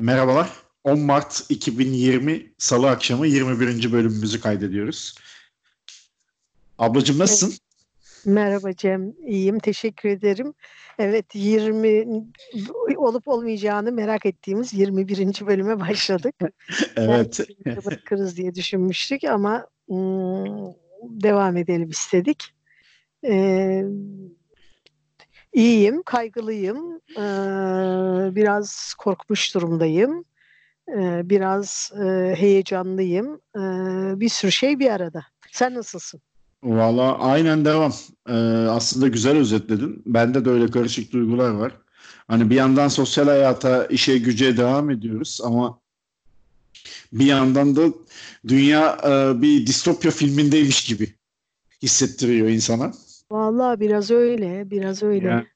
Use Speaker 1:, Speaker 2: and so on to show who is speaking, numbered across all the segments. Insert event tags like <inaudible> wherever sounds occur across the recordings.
Speaker 1: Merhabalar. 10 Mart 2020 Salı akşamı 21. bölümümüzü kaydediyoruz. Ablacığım nasılsın?
Speaker 2: Merhaba Cem, iyiyim. Teşekkür ederim. Evet, 20 olup olmayacağını merak ettiğimiz 21. bölüme başladık. <laughs>
Speaker 1: evet.
Speaker 2: Bırakırız diye düşünmüştük ama ım, devam edelim istedik. Ee, iyiyim, kaygılıyım. Ee, biraz korkmuş durumdayım. Ee, biraz e, heyecanlıyım. Ee, bir sürü şey bir arada. Sen nasılsın?
Speaker 1: Valla aynen devam. Aslında güzel özetledin. Bende de öyle karışık duygular var. Hani bir yandan sosyal hayata, işe, güce devam ediyoruz ama bir yandan da dünya e, bir distopya filmindeymiş gibi hissettiriyor insana.
Speaker 2: Vallahi biraz öyle, biraz öyle.
Speaker 1: Yani,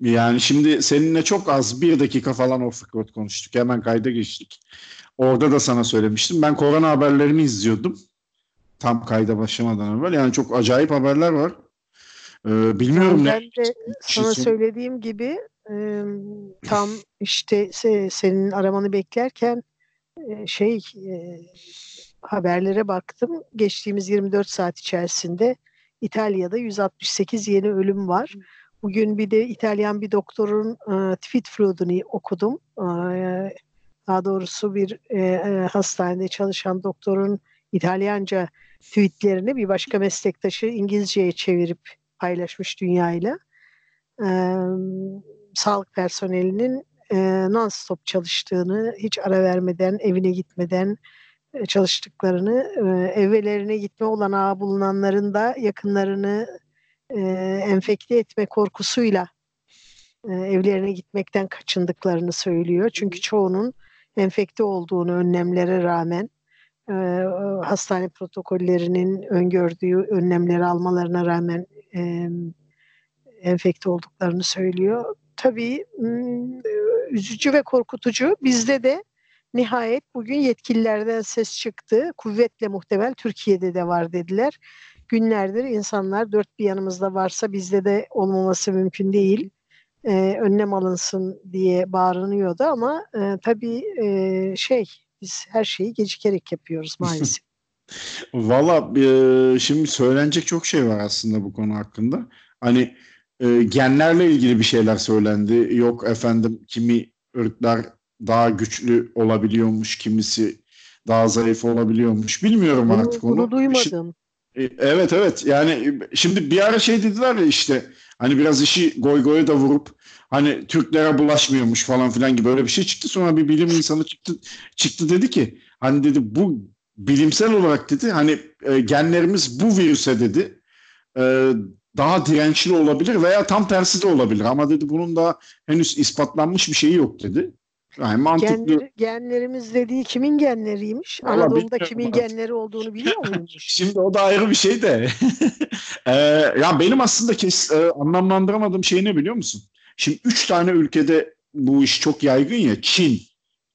Speaker 1: yani şimdi seninle çok az bir dakika falan off record konuştuk. Hemen kayda geçtik. Orada da sana söylemiştim. Ben korona haberlerini izliyordum. Tam kayda başlamadan evvel. Yani çok acayip haberler var. Ee, bilmiyorum
Speaker 2: ben
Speaker 1: ne.
Speaker 2: de sana söylediğim gibi e, tam işte senin aramanı beklerken e, şey e, haberlere baktım. Geçtiğimiz 24 saat içerisinde İtalya'da 168 yeni ölüm var. Bugün bir de İtalyan bir doktorun e, tweet flood'unu okudum. E, daha doğrusu bir e, e, hastanede çalışan doktorun İtalyanca tweetlerini bir başka meslektaşı İngilizceye çevirip paylaşmış dünyayla. E, sağlık personelinin e, non-stop çalıştığını, hiç ara vermeden, evine gitmeden çalıştıklarını, e, evlerine gitme olanağı bulunanların da yakınlarını e, enfekte etme korkusuyla e, evlerine gitmekten kaçındıklarını söylüyor. Çünkü çoğunun enfekte olduğunu önlemlere rağmen e, hastane protokollerinin öngördüğü önlemleri almalarına rağmen e, enfekte olduklarını söylüyor. Tabii üzücü ve korkutucu. Bizde de nihayet bugün yetkililerden ses çıktı. Kuvvetle muhtemel Türkiye'de de var dediler. Günlerdir insanlar dört bir yanımızda varsa bizde de olmaması mümkün değil. Ee, önlem alınsın diye bağırınıyordu ama e, tabii e, şey biz her şeyi gecikerek yapıyoruz maalesef. <laughs>
Speaker 1: Valla e, şimdi söylenecek çok şey var aslında bu konu hakkında. Hani e, genlerle ilgili bir şeyler söylendi. Yok efendim kimi ırklar daha güçlü olabiliyormuş, kimisi daha zayıf olabiliyormuş. Bilmiyorum
Speaker 2: bunu,
Speaker 1: artık
Speaker 2: onu. Bunu duymadım.
Speaker 1: E, evet evet yani şimdi bir ara şey dediler ya işte hani biraz işi goy goya da vurup hani Türklere bulaşmıyormuş falan filan gibi öyle bir şey çıktı. Sonra bir bilim insanı çıktı çıktı dedi ki hani dedi bu bilimsel olarak dedi hani e, genlerimiz bu virüse dedi e, daha dirençli olabilir veya tam tersi de olabilir ama dedi bunun da henüz ispatlanmış bir şeyi yok dedi. Yani mantıklı.
Speaker 2: Genler, genlerimiz dediği kimin genleriymiş? Vallahi Anadolu'da kimin genleri olduğunu biliyor muymuş? <laughs>
Speaker 1: Şimdi o da ayrı bir şey de. <laughs> ee, ya benim aslında kes, e, anlamlandıramadığım şey ne biliyor musun? Şimdi üç tane ülkede bu iş çok yaygın ya. Çin,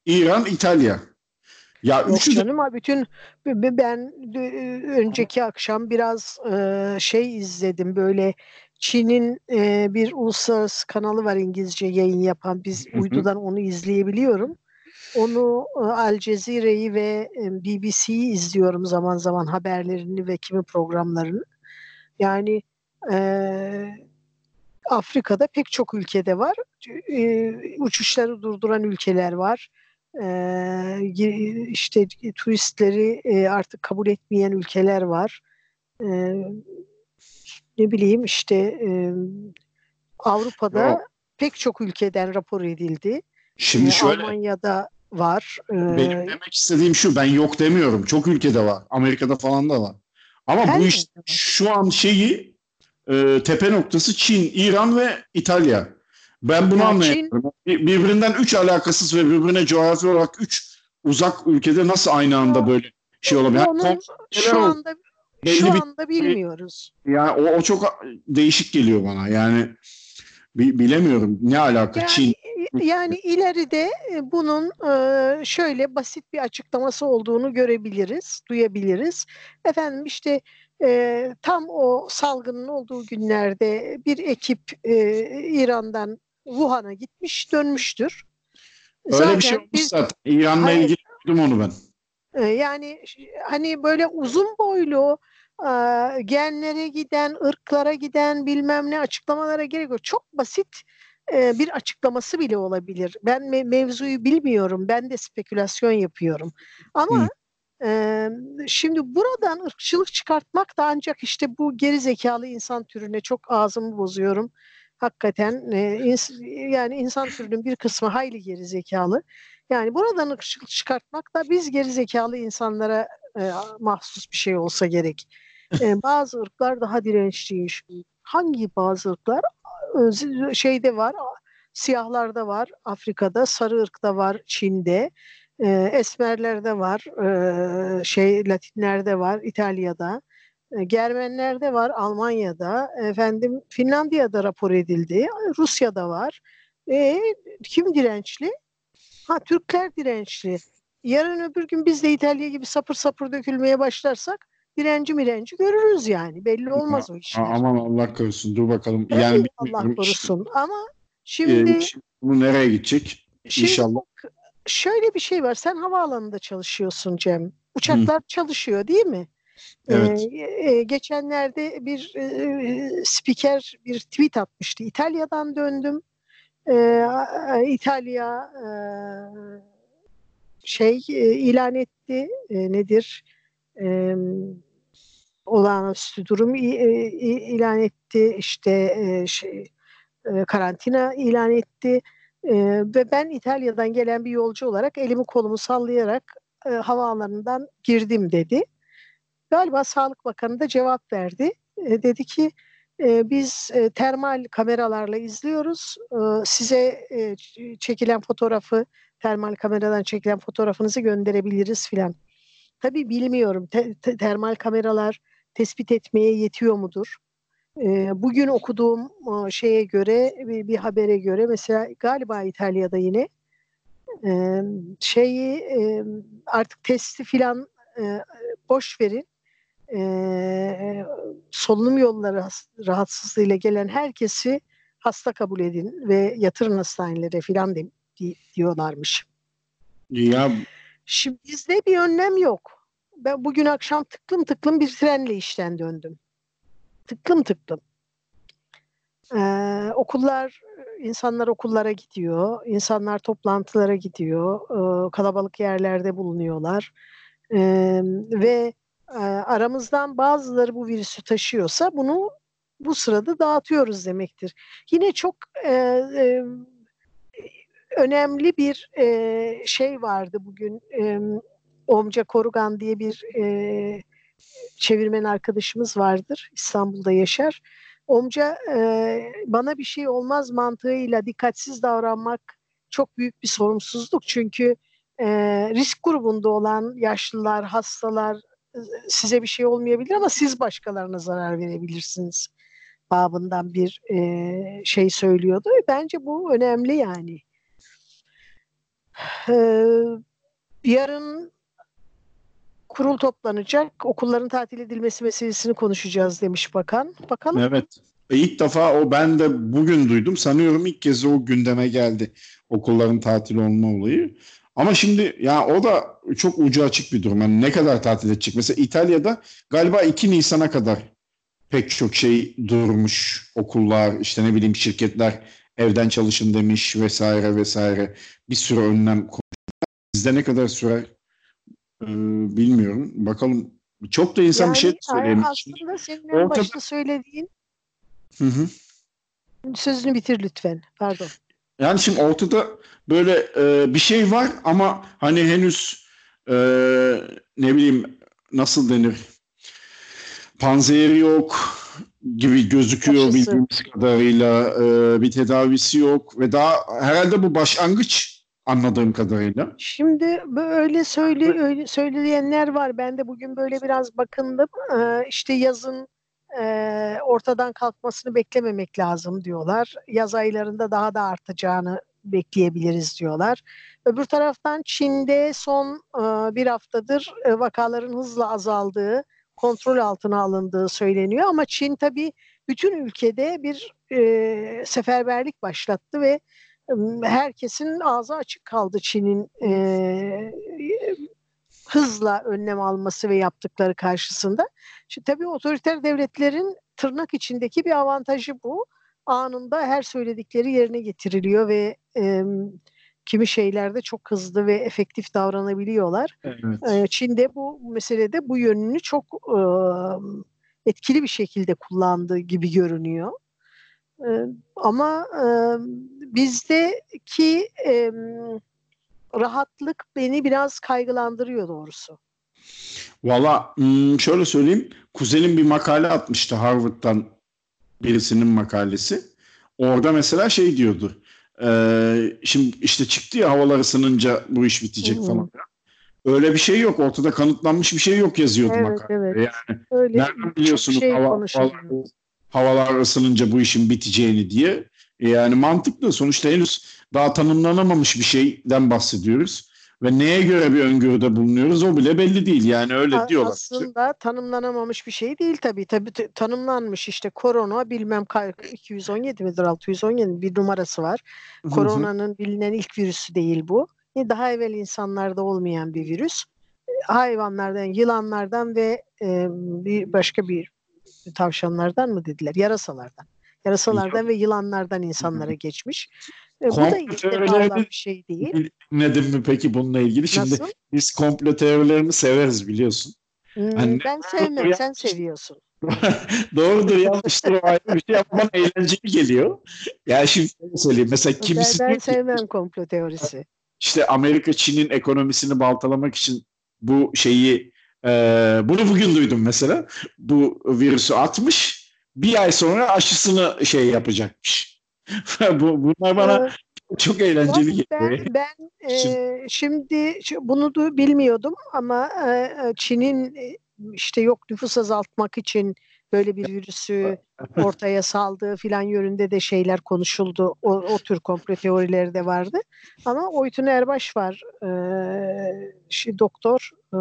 Speaker 1: İran, İtalya.
Speaker 2: Ya Yok üçü canım de... bütün ben önceki akşam biraz e, şey izledim böyle Çin'in e, bir uluslararası kanalı var İngilizce yayın yapan. Biz hı hı. uydudan onu izleyebiliyorum. Onu e, Al Cezire'yi ve e, BBC'yi izliyorum zaman zaman haberlerini ve kimi programlarını. Yani e, Afrika'da pek çok ülkede var. E, uçuşları durduran ülkeler var. E, işte turistleri e, artık kabul etmeyen ülkeler var. E, ne bileyim işte e, Avrupa'da Yok. pek çok ülkeden rapor edildi. Şimdi e, şöyle, Almanya'da var.
Speaker 1: E, benim demek istediğim şu ben yok demiyorum. Çok ülkede var. Amerika'da falan da var. Ama bu iş şu an şeyi e, tepe noktası Çin, İran ve İtalya. Ben bunu yani anlayamıyorum. Çin... Birbirinden üç alakasız ve birbirine coğrafi olarak üç uzak ülkede nasıl aynı anda böyle şey olabilir?
Speaker 2: Onun, şu anda belli Şu anda bilmiyoruz.
Speaker 1: Yani o, o çok değişik geliyor bana. Yani bilemiyorum ne alaka
Speaker 2: yani,
Speaker 1: Çin.
Speaker 2: Yani ileride e, bunun e, şöyle basit bir açıklaması olduğunu görebiliriz, duyabiliriz. Efendim işte e, tam o salgının olduğu günlerde bir ekip İran'dan Wuhan'a gitmiş, dönmüştür.
Speaker 1: Öyle bir şey olmuş
Speaker 2: biz,
Speaker 1: zaten. İran'la
Speaker 2: Hayır.
Speaker 1: ilgili duydum onu ben.
Speaker 2: E, yani hani böyle uzun boylu e, genlere giden, ırklara giden bilmem ne açıklamalara gerek yok. Çok basit e, bir açıklaması bile olabilir. Ben me- mevzuyu bilmiyorum. Ben de spekülasyon yapıyorum. Ama e, şimdi buradan ırkçılık çıkartmak da ancak işte bu geri zekalı insan türüne çok ağzımı bozuyorum. Hakikaten e, ins- yani insan türünün bir kısmı hayli geri zekalı. Yani buradan çıkartmak da biz geri zekalı insanlara e, mahsus bir şey olsa gerek. E, <laughs> bazı ırklar daha dirençliymiş. Hangi bazı ırklar? Şeyde var, siyahlarda var, Afrika'da, sarı ırkta var, Çin'de, e, esmerlerde var, e, şey Latinlerde var, İtalya'da, Germenlerde var, Almanya'da, efendim Finlandiya'da rapor edildi, Rusya'da var. E, kim dirençli? Ha Türkler dirençli. Yarın öbür gün biz de İtalya gibi sapır sapır dökülmeye başlarsak direnci mirenci görürüz yani. Belli olmaz o işler.
Speaker 1: Aman Allah korusun. Dur bakalım.
Speaker 2: Tabii
Speaker 1: yani
Speaker 2: Allah korusun. Ama
Speaker 1: Ee,
Speaker 2: şimdi,
Speaker 1: şimdi bu nereye gidecek?
Speaker 2: şimdi
Speaker 1: inşallah.
Speaker 2: şöyle bir şey var. Sen havaalanında çalışıyorsun Cem. Uçaklar çalışıyor değil mi?
Speaker 1: Evet.
Speaker 2: Ee, e, geçenlerde bir e, spiker bir tweet atmıştı. İtalya'dan döndüm. Ee, İtalya e, şey e, ilan etti. E, nedir? E, olağanüstü durum e, ilan etti. İşte e, şey e, karantina ilan etti. E, ve ben İtalya'dan gelen bir yolcu olarak elimi kolumu sallayarak e, havaalanından girdim dedi. Galiba Sağlık Bakanı da cevap verdi. E, dedi ki e, biz e, termal kameralarla izliyoruz. E, size e, çekilen fotoğrafı, termal kameradan çekilen fotoğrafınızı gönderebiliriz filan. Tabii bilmiyorum. Te- te- termal kameralar tespit etmeye yetiyor mudur? E, bugün okuduğum e, şeye göre, bir, bir habere göre mesela galiba İtalya'da yine e, şeyi e, artık testi filan e, boş verin. E, solunum yolları rahatsızlığıyla gelen herkesi hasta kabul edin ve yatırın hastanelere filan de- di- diyorlarmış.
Speaker 1: Ya
Speaker 2: Şimdi bizde bir önlem yok. Ben bugün akşam tıklım tıklım bir trenle işten döndüm. Tıklım tıklım. Ee, okullar, insanlar okullara gidiyor, insanlar toplantılara gidiyor, ee, kalabalık yerlerde bulunuyorlar Ee, ve e, aramızdan bazıları bu virüsü taşıyorsa bunu bu sırada dağıtıyoruz demektir. Yine çok e, e, önemli bir e, şey vardı bugün. E, Omca Korugan diye bir e, çevirmen arkadaşımız vardır. İstanbul'da yaşar. Omca e, bana bir şey olmaz mantığıyla dikkatsiz davranmak çok büyük bir sorumsuzluk. Çünkü e, risk grubunda olan yaşlılar, hastalar size bir şey olmayabilir ama siz başkalarına zarar verebilirsiniz babından bir e, şey söylüyordu. Bence bu önemli yani. Ee, yarın kurul toplanacak. Okulların tatil edilmesi meselesini konuşacağız demiş bakan. Bakalım.
Speaker 1: evet. E, İlk defa o ben de bugün duydum. Sanıyorum ilk kez o gündeme geldi. Okulların tatil olma olayı. Ama şimdi ya o da çok ucu açık bir durum. Yani ne kadar tatil edecek? Mesela İtalya'da galiba 2 Nisan'a kadar pek çok şey durmuş. Okullar, işte ne bileyim şirketler evden çalışın demiş vesaire vesaire. Bir sürü önlem. Bizde ne kadar sürer Ee, bilmiyorum. Bakalım. Çok da insan bir şey
Speaker 2: Yani,
Speaker 1: söyleyemiyor.
Speaker 2: aslında senin en
Speaker 1: ortada-
Speaker 2: başta söylediğin
Speaker 1: Hı hı.
Speaker 2: sözünü bitir lütfen. Pardon.
Speaker 1: Yani şimdi ortada böyle e, bir şey var ama hani henüz e, ne bileyim nasıl denir panzehiri yok gibi gözüküyor
Speaker 2: Aşısı.
Speaker 1: bildiğimiz kadarıyla e, bir tedavisi yok ve daha herhalde bu başlangıç anladığım kadarıyla.
Speaker 2: Şimdi böyle söyle öyle söyleyenler var. Ben de bugün böyle biraz bakındım. Ee, işte yazın e, ortadan kalkmasını beklememek lazım diyorlar. Yaz aylarında daha da artacağını bekleyebiliriz diyorlar. Öbür taraftan Çin'de son e, bir haftadır e, vakaların hızla azaldığı, kontrol altına alındığı söyleniyor. Ama Çin tabii bütün ülkede bir e, seferberlik başlattı ve herkesin ağzı açık kaldı Çin'in e, hızla önlem alması ve yaptıkları karşısında. Şimdi tabii otoriter devletlerin tırnak içindeki bir avantajı bu. Anında her söyledikleri yerine getiriliyor ve e, kimi şeylerde çok hızlı ve efektif davranabiliyorlar. Evet. E, Çin'de bu meselede bu yönünü çok e, etkili bir şekilde kullandığı gibi görünüyor. E, ama e, bizdeki e, rahatlık beni biraz kaygılandırıyor doğrusu.
Speaker 1: Valla şöyle söyleyeyim. Kuzenim bir makale atmıştı Harvard'dan birisinin makalesi. Orada mesela şey diyordu. E, şimdi işte çıktı ya havalar ısınınca bu iş bitecek hmm. falan. Öyle bir şey yok. Ortada kanıtlanmış bir şey yok yazıyordu evet, makalede. Evet. Yani Öyle nereden biliyorsunuz şey hava, havalar, havalar ısınınca bu işin biteceğini diye. Yani mantıklı. Sonuçta henüz daha tanımlanamamış bir şeyden bahsediyoruz. Ve neye göre bir öngörüde bulunuyoruz o bile belli değil. Yani öyle A- diyorlar.
Speaker 2: Aslında tanımlanamamış bir şey değil tabii. Tabii t- tanımlanmış işte korona bilmem 217 midir 617 bir numarası var. Koronanın bilinen ilk virüsü değil bu. Daha evvel insanlarda olmayan bir virüs. Hayvanlardan, yılanlardan ve e, bir başka bir tavşanlardan mı dediler? Yarasalardan. Yarasalardan ve yılanlardan insanlara geçmiş. E, bu da ilk defa bir şey değil.
Speaker 1: Dinledin mi peki bununla ilgili? Şimdi Nasıl? biz komplo teorilerini severiz biliyorsun.
Speaker 2: Hmm, hani, ben sevmem, sen seviyorsun. <laughs>
Speaker 1: Doğrudur yanlıştır o ayrı bir şey bana eğlenceli geliyor. Ya şimdi söyleyeyim mesela kimisi...
Speaker 2: Ben, ben sevmem komplo teorisi.
Speaker 1: İşte Amerika Çin'in ekonomisini baltalamak için bu şeyi e, bunu bugün duydum mesela. Bu virüsü atmış bir ay sonra aşısını şey yapacakmış. <laughs> bu, bunlar bana çok eğlenceli
Speaker 2: geliyor. Ben, ben e, şimdi bunu da bilmiyordum ama e, e Çin'in e, işte yok nüfus azaltmak için böyle bir virüsü <laughs> ortaya saldığı filan yönünde de şeyler konuşuldu. O, o tür komplo teorileri de vardı. Ama Oytun Erbaş var. Ee, şey, doktor e,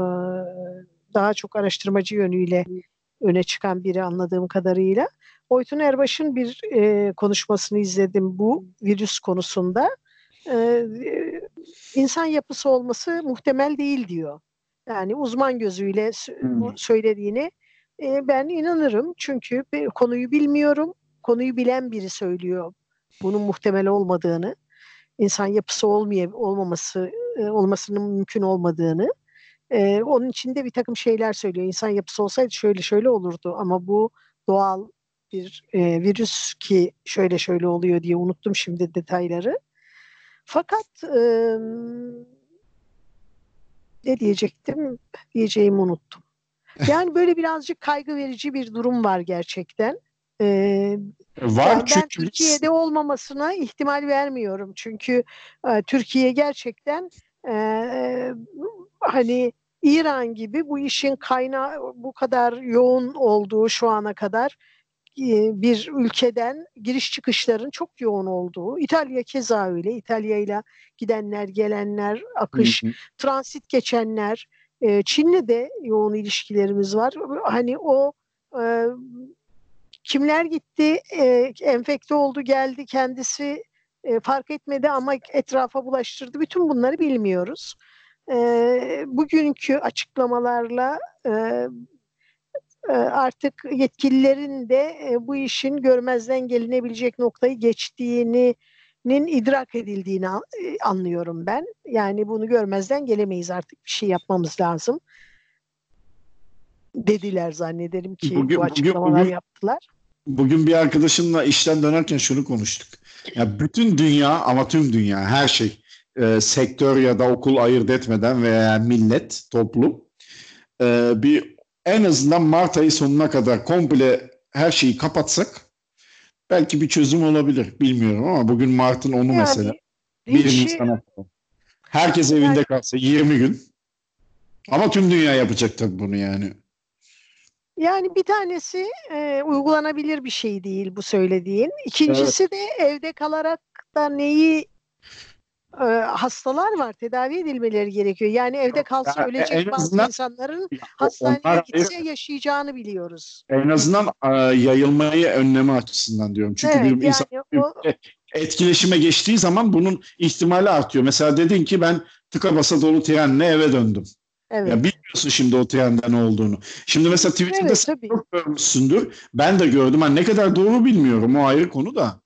Speaker 2: daha çok araştırmacı yönüyle öne çıkan biri anladığım kadarıyla. Oytun Erbaş'ın bir e, konuşmasını izledim bu virüs konusunda. E, insan yapısı olması muhtemel değil diyor. Yani uzman gözüyle hmm. söylediğini e, ben inanırım. Çünkü konuyu bilmiyorum. Konuyu bilen biri söylüyor bunun muhtemel olmadığını. insan yapısı olmaya, olmaması e, olmasının mümkün olmadığını. E, onun içinde bir takım şeyler söylüyor. İnsan yapısı olsaydı şöyle şöyle olurdu ama bu doğal bir e, virüs ki şöyle şöyle oluyor diye unuttum şimdi detayları. Fakat e, ne diyecektim? Diyeceğimi unuttum. Yani böyle birazcık kaygı verici bir durum var gerçekten. Ee, var yani çünkü ben Türkiye'de olmamasına ihtimal vermiyorum. Çünkü e, Türkiye gerçekten e, hani İran gibi bu işin kaynağı bu kadar yoğun olduğu şu ana kadar bir ülkeden giriş çıkışların çok yoğun olduğu, İtalya keza öyle, İtalya ile gidenler, gelenler, akış, hı hı. transit geçenler, Çin'le de yoğun ilişkilerimiz var. Hani o kimler gitti, enfekte oldu, geldi, kendisi e, fark etmedi ama etrafa bulaştırdı. Bütün bunları bilmiyoruz. E, bugünkü açıklamalarla e, artık yetkililerin de bu işin görmezden gelinebilecek noktayı geçtiğini nin idrak edildiğini anlıyorum ben. Yani bunu görmezden gelemeyiz artık bir şey yapmamız lazım. Dediler zannederim ki bugün, bu açıklamalar bugün, yaptılar.
Speaker 1: Bugün bir arkadaşımla işten dönerken şunu konuştuk. Ya bütün dünya ama tüm dünya her şey e, sektör ya da okul ayırt etmeden veya millet, toplum e, bir en azından Mart ayı sonuna kadar komple her şeyi kapatsak belki bir çözüm olabilir. Bilmiyorum ama bugün Mart'ın onu yani, mesela. Bir Nisan'a Herkes evinde kalsa 20 gün. Ama tüm dünya yapacak tabii bunu yani.
Speaker 2: Yani bir tanesi e, uygulanabilir bir şey değil bu söylediğin. İkincisi evet. de evde kalarak da neyi e, hastalar var tedavi edilmeleri gerekiyor. Yani evde kalsa yani ölecek bazı insanların hastaneye gitse yaşayacağını biliyoruz.
Speaker 1: En azından e, yayılmayı önleme açısından diyorum. Çünkü evet, bir yani insan o, etkileşime geçtiği zaman bunun ihtimali artıyor. Mesela dedin ki ben tıka basa dolu trenle eve döndüm.
Speaker 2: Evet.
Speaker 1: Ya bilmiyorsun şimdi o trende ne olduğunu. Şimdi mesela Twitter'da
Speaker 2: Evet,
Speaker 1: sen
Speaker 2: tabii.
Speaker 1: çok görmüşsündür. Ben de gördüm. Ha, ne kadar doğru bilmiyorum. O ayrı konu da.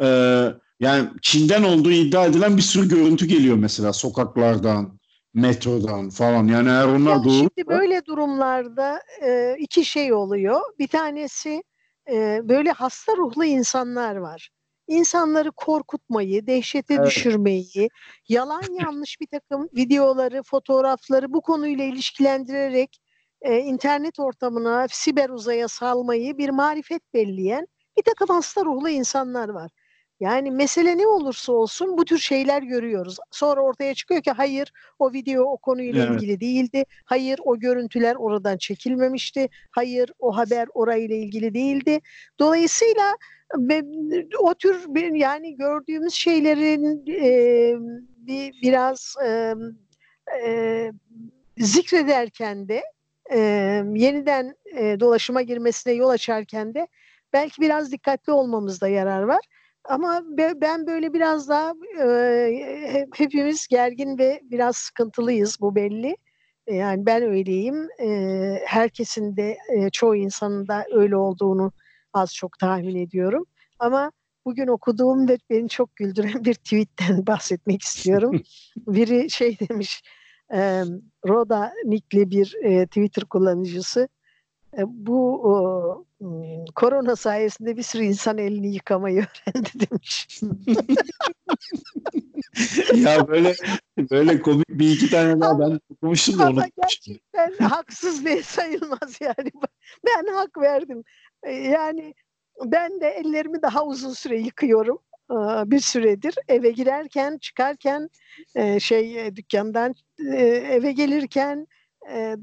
Speaker 1: Ee, yani Çin'den olduğu iddia edilen bir sürü görüntü geliyor mesela sokaklardan, metrodan falan. Yani eğer onlar
Speaker 2: Ya
Speaker 1: doğru
Speaker 2: şimdi böyle durumlarda e, iki şey oluyor. Bir tanesi e, böyle hasta ruhlu insanlar var. İnsanları korkutmayı, dehşete
Speaker 1: Evet.
Speaker 2: düşürmeyi, yalan yanlış bir takım videoları, fotoğrafları bu konuyla ilişkilendirerek e, internet ortamına, siber uzaya salmayı bir marifet belleyen bir takım hasta ruhlu insanlar var. Yani mesele ne olursa olsun bu tür şeyler görüyoruz. Sonra ortaya çıkıyor ki hayır o video o konuyla
Speaker 1: Evet.
Speaker 2: ilgili değildi. Hayır o görüntüler oradan çekilmemişti. Hayır o haber orayla ilgili değildi. Dolayısıyla o tür yani gördüğümüz şeylerin e, bir biraz e, e, zikrederken de e, yeniden e, dolaşıma girmesine yol açarken de belki biraz dikkatli olmamızda yarar var. Ama be- ben böyle biraz daha e, he- hepimiz gergin ve biraz sıkıntılıyız bu belli. E, Yani ben öyleyim. E, herkesin de e, çoğu insanın da öyle olduğunu az çok tahmin ediyorum. Ama bugün okuduğum ve beni çok güldüren <laughs> bir tweetten <laughs> bahsetmek istiyorum. Biri şey demiş, e, Roda nickli bir e, Twitter kullanıcısı. E, bu korona sayesinde bir sürü insan elini yıkamayı <laughs> öğrendi demiş. <laughs>
Speaker 1: ya böyle böyle komik bir iki tane daha ben okumuştum da onu.
Speaker 2: Gerçekten haksız ve sayılmaz yani. Ben hak verdim. E, Yani ben de ellerimi daha uzun süre yıkıyorum e, bir süredir. Eve girerken, çıkarken, şey dükkandan eve gelirken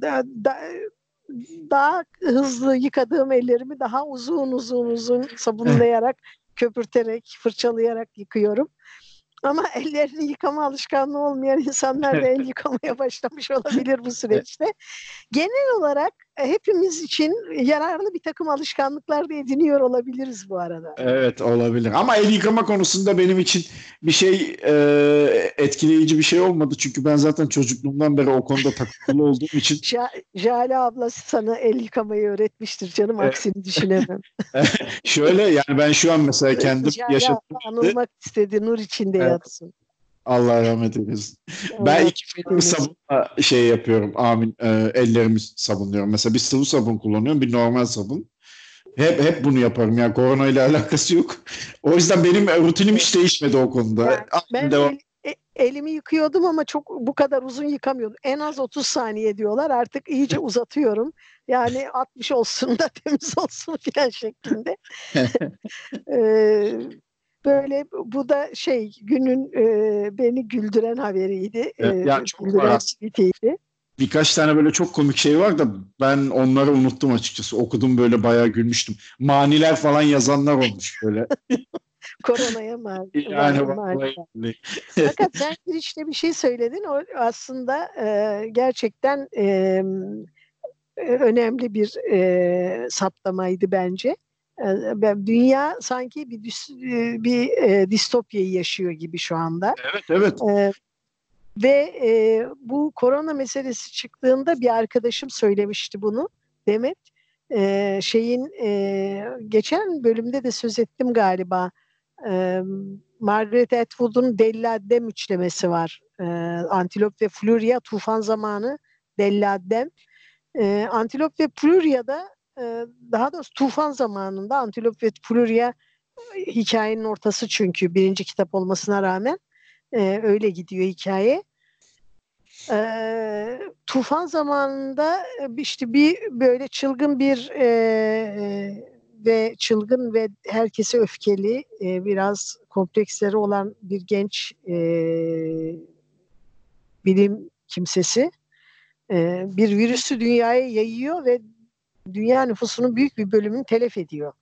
Speaker 2: da- da- daha hızlı yıkadığım ellerimi daha uzun uzun uzun sabunlayarak, köpürterek, fırçalayarak yıkıyorum. Ama ellerini yıkama alışkanlığı olmayan insanlar da el yıkamaya başlamış olabilir bu süreçte. Genel olarak hepimiz için yararlı bir takım alışkanlıklar da ediniyor olabiliriz bu arada.
Speaker 1: Evet olabilir. Ama el yıkama konusunda benim için bir şey e, etkileyici bir şey olmadı. Çünkü ben zaten çocukluğumdan beri o konuda takıntılı <laughs> olduğum için
Speaker 2: Ja- Jale abla sana el yıkamayı öğretmiştir canım
Speaker 1: Evet.
Speaker 2: aksini düşünemem. <laughs>
Speaker 1: şöyle yani ben şu an mesela <laughs> kendim
Speaker 2: Jale anılmak istedi nur içinde
Speaker 1: Evet.
Speaker 2: yatsın.
Speaker 1: Allah rahmet eylesin. Ben iki farklı sabunla şey yapıyorum. Amin. E, ellerimi sabunluyorum. Mesela bir sıvı sabun kullanıyorum, bir normal sabun. Hep hep bunu yaparım. Yani korona ile <laughs> alakası yok. O yüzden benim rutinim hiç değişmedi o konuda.
Speaker 2: Yani Ben
Speaker 1: devam.
Speaker 2: el- e- elimi yıkıyordum ama çok bu kadar uzun yıkamıyordum. En az 30 saniye diyorlar. Artık iyice <laughs> uzatıyorum. Yani 60 olsun da <laughs> temiz olsun filan şeklinde. Ee, böyle bu da şey günün e, beni güldüren haberiydi.
Speaker 1: Evet,
Speaker 2: Ee,
Speaker 1: ya çok
Speaker 2: güldüren tweetiydi.
Speaker 1: Birkaç tane böyle çok komik şey var da ben onları unuttum açıkçası. Okudum böyle bayağı gülmüştüm. Maniler falan yazanlar olmuş böyle. <laughs>
Speaker 2: Koronaya mal. <laughs>
Speaker 1: Yani
Speaker 2: mal-. Fakat sen girişte bir şey söyledin. O aslında e, gerçekten e, e, önemli bir e, saptamaydı bence. E, ben- dünya sanki bir e, bir e, distopyayı yaşıyor gibi şu anda.
Speaker 1: Evet evet.
Speaker 2: E, ve e, bu korona meselesi çıktığında bir arkadaşım söylemişti bunu. Demet e, şeyin e, geçen bölümde de söz ettim galiba. E, Margaret Atwood'un Deli Addem üçlemesi var. E, Antilop ve Florya Tufan Zamanı Deli Addem. E, Antilop ve Flurya'da daha doğrusu Tufan Zamanı'nda Antilop ve Florya e, hikayenin ortası çünkü birinci kitap olmasına rağmen e, öyle gidiyor hikaye. E, tufan zamanında e, işte bir böyle çılgın bir e, e, ve çılgın ve herkese öfkeli e, biraz kompleksleri olan bir genç e, bilim kimsesi e, bir virüsü dünyaya yayıyor ve dünya nüfusunun büyük bir bölümünü telef ediyor.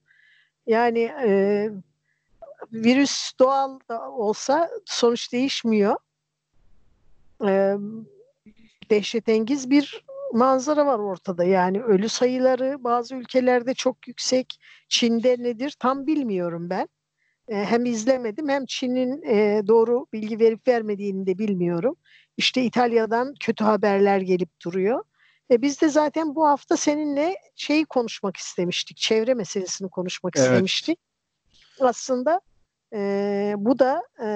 Speaker 2: Yani e, virüs doğal da olsa sonuç değişmiyor. Ee, dehşetengiz bir manzara var ortada. Yani ölü sayıları bazı ülkelerde çok yüksek. Çin'de nedir tam bilmiyorum ben. E, hem izlemedim hem Çin'in e, doğru bilgi verip vermediğini de bilmiyorum. İşte İtalya'dan kötü haberler gelip duruyor. E, biz de zaten bu hafta seninle şeyi konuşmak istemiştik. Çevre meselesini konuşmak
Speaker 1: Evet.
Speaker 2: istemiştik. Aslında e, bu da e,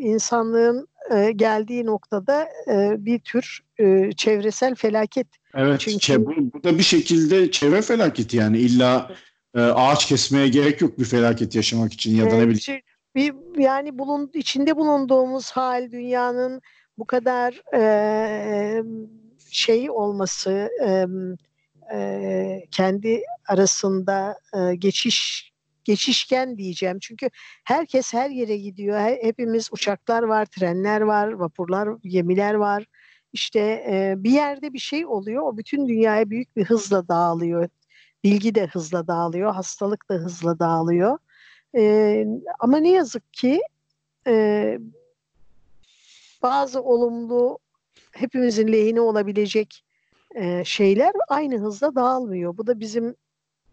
Speaker 2: insanlığın e, geldiği noktada e, bir tür e, çevresel felaket.
Speaker 1: Evet,
Speaker 2: Çünkü-
Speaker 1: bu, bu da bir şekilde çevre felaketi yani illa e, ağaç kesmeye gerek yok bir felaket yaşamak için ya da ne bileyim.
Speaker 2: şey- bir yani bulun içinde bulunduğumuz hal dünyanın bu kadar e, şey olması e, e, kendi arasında e, geçiş geçişken diyeceğim. Çünkü herkes her yere gidiyor. He- Hepimiz uçaklar var, trenler var, vapurlar, gemiler var. İşte e, bir yerde bir şey oluyor. O bütün dünyaya büyük bir hızla dağılıyor. Bilgi de hızla dağılıyor, hastalık da hızla dağılıyor. Ee, ama ne yazık ki e, bazı olumlu hepimizin lehine olabilecek e, şeyler aynı hızda dağılmıyor. Bu da bizim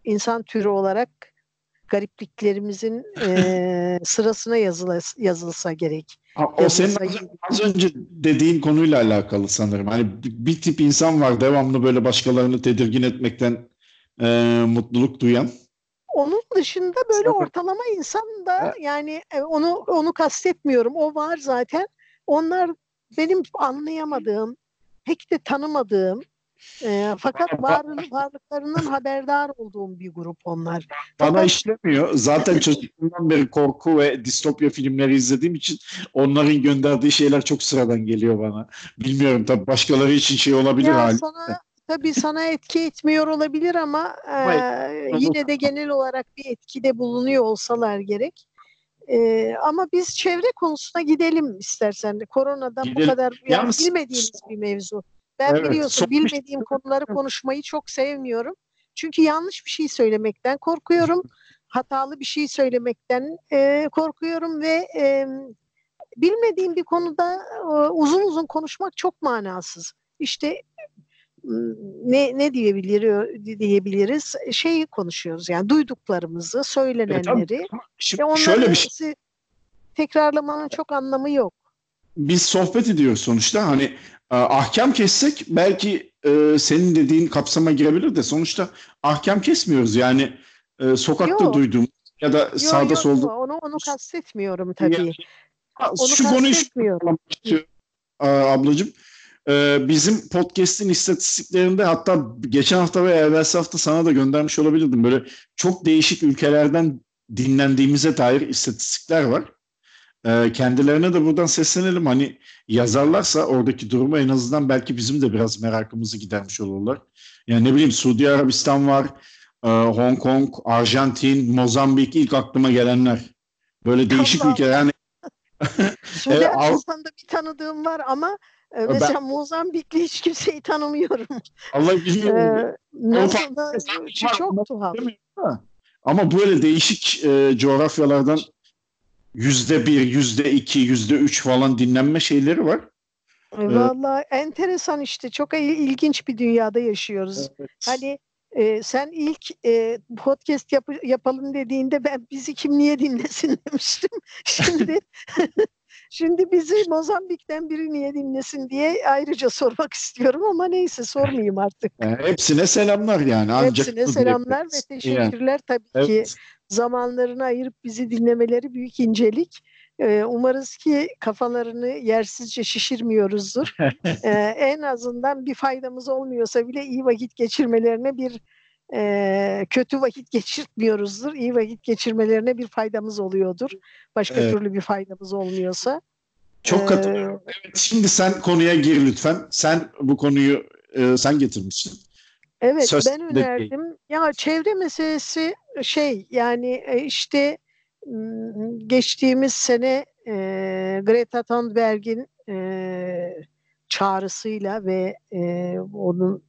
Speaker 2: insan türü olarak garipliklerimizin e, <laughs> sırasına yazıla, yazılsa gerek.
Speaker 1: Ha, O senin
Speaker 2: Yazılsa
Speaker 1: az,
Speaker 2: gerek.
Speaker 1: az önce dediğin konuyla alakalı sanırım. Hani bir tip insan var devamlı böyle başkalarını tedirgin etmekten e, mutluluk duyan.
Speaker 2: Onun dışında böyle ortalama insan da yani e, onu onu kastetmiyorum. O var zaten. Onlar benim anlayamadığım, pek de tanımadığım e, fakat <laughs>
Speaker 1: Ba-
Speaker 2: var, varlıklarından haberdar olduğum bir grup onlar.
Speaker 1: Bana
Speaker 2: Fakat-
Speaker 1: işlemiyor. Zaten çocukluğumdan beri korku ve distopya filmleri izlediğim için onların gönderdiği şeyler çok sıradan geliyor bana. Bilmiyorum tabii başkaları için şey olabilir
Speaker 2: Ya
Speaker 1: hali.
Speaker 2: sana tabii sana etki etmiyor olabilir ama e, yine de genel olarak bir etkide bulunuyor olsalar gerek. E, ama biz çevre konusuna gidelim istersen. Koronadan bu
Speaker 1: Gidelim.
Speaker 2: kadar yani
Speaker 1: Yalnız-
Speaker 2: bilmediğimiz bir mevzu. Ben
Speaker 1: Evet,
Speaker 2: biliyorsun
Speaker 1: son bir-
Speaker 2: bilmediğim <laughs> konuları konuşmayı çok sevmiyorum. Çünkü yanlış bir şey söylemekten korkuyorum. <laughs> Hatalı bir şey söylemekten e, korkuyorum ve e, bilmediğim bir konuda e, uzun uzun konuşmak çok manasız. İşte ne ne diyebilir diyebiliriz? Şeyi konuşuyoruz yani duyduklarımızı,
Speaker 1: E,
Speaker 2: söylenenleri.
Speaker 1: Şimdi
Speaker 2: ve onları
Speaker 1: şöyle bir şey.
Speaker 2: tekrarlamanın çok anlamı yok.
Speaker 1: biz sohbet ediyoruz sonuçta. Hani e, ahkam kessek belki e, senin dediğin kapsama girebilir de sonuçta ahkam kesmiyoruz. Yani e, sokakta
Speaker 2: Yok.
Speaker 1: duyduğum ya da
Speaker 2: Yo,
Speaker 1: sağda
Speaker 2: yo,
Speaker 1: solda
Speaker 2: onu onu kastetmiyorum tabii.
Speaker 1: Ha,
Speaker 2: Onu
Speaker 1: şu konuyu şu e, ablacığım. E, bizim podcast'in istatistiklerinde hatta geçen hafta veya evvelsi hafta sana da göndermiş olabilirdim. Böyle çok değişik ülkelerden dinlendiğimize dair istatistikler var. E, kendilerine de buradan seslenelim. Hani yazarlarsa oradaki durumu en azından belki bizim de biraz merakımızı gidermiş olurlar. Yani ne bileyim Suudi Arabistan var, e, Hong Kong, Arjantin, Mozambik ilk aklıma gelenler. Böyle değişik
Speaker 2: Allah
Speaker 1: ülkeler. Yani <laughs>
Speaker 2: Suudi <laughs>
Speaker 1: Av-
Speaker 2: Arabistan'da bir tanıdığım var ama e,
Speaker 1: Ben-
Speaker 2: mesela Mozambikli hiç kimseyi tanımıyorum.
Speaker 1: Allah bilmiyorum.
Speaker 2: Ee, nasıl da çok tuhaf.
Speaker 1: Ama böyle değişik e, coğrafyalardan yüzde bir, yüzde iki, yüzde üç falan dinlenme şeyleri var.
Speaker 2: E, Vallahi enteresan işte çok il- ilginç bir dünyada yaşıyoruz. Hani e, sen ilk e, podcast yap- yapalım dediğinde ben bizi kim niye dinlesin <laughs> demiştim. Şimdi <laughs> şimdi bizi Mozambik'ten biri niye dinlesin diye ayrıca <laughs> sormak istiyorum ama neyse sormayayım artık.
Speaker 1: E, hepsine selamlar yani. Ancak
Speaker 2: Hepsine selamlar ve teşekkürler tabii
Speaker 1: Yani,
Speaker 2: ki
Speaker 1: evet.
Speaker 2: zamanlarını ayırıp bizi dinlemeleri büyük incelik. Ee, umarız ki kafalarını yersizce şişirmiyoruzdur. Ee, <laughs> en azından bir faydamız olmuyorsa bile iyi vakit geçirmelerine bir e, kötü vakit geçirtmiyoruzdur. İyi vakit geçirmelerine bir faydamız oluyordur. Başka
Speaker 1: Evet.
Speaker 2: türlü bir faydamız olmuyorsa.
Speaker 1: Çok
Speaker 2: Ee,
Speaker 1: katılıyorum. Evet, şimdi sen konuya gir lütfen. Sen bu konuyu e, sen getirmişsin.
Speaker 2: Evet
Speaker 1: Söz
Speaker 2: ben
Speaker 1: de
Speaker 2: önerdim. Ya çevre meselesi şey yani e, işte geçtiğimiz sene e, Greta Thunberg'in e, çağrısıyla ve e, onun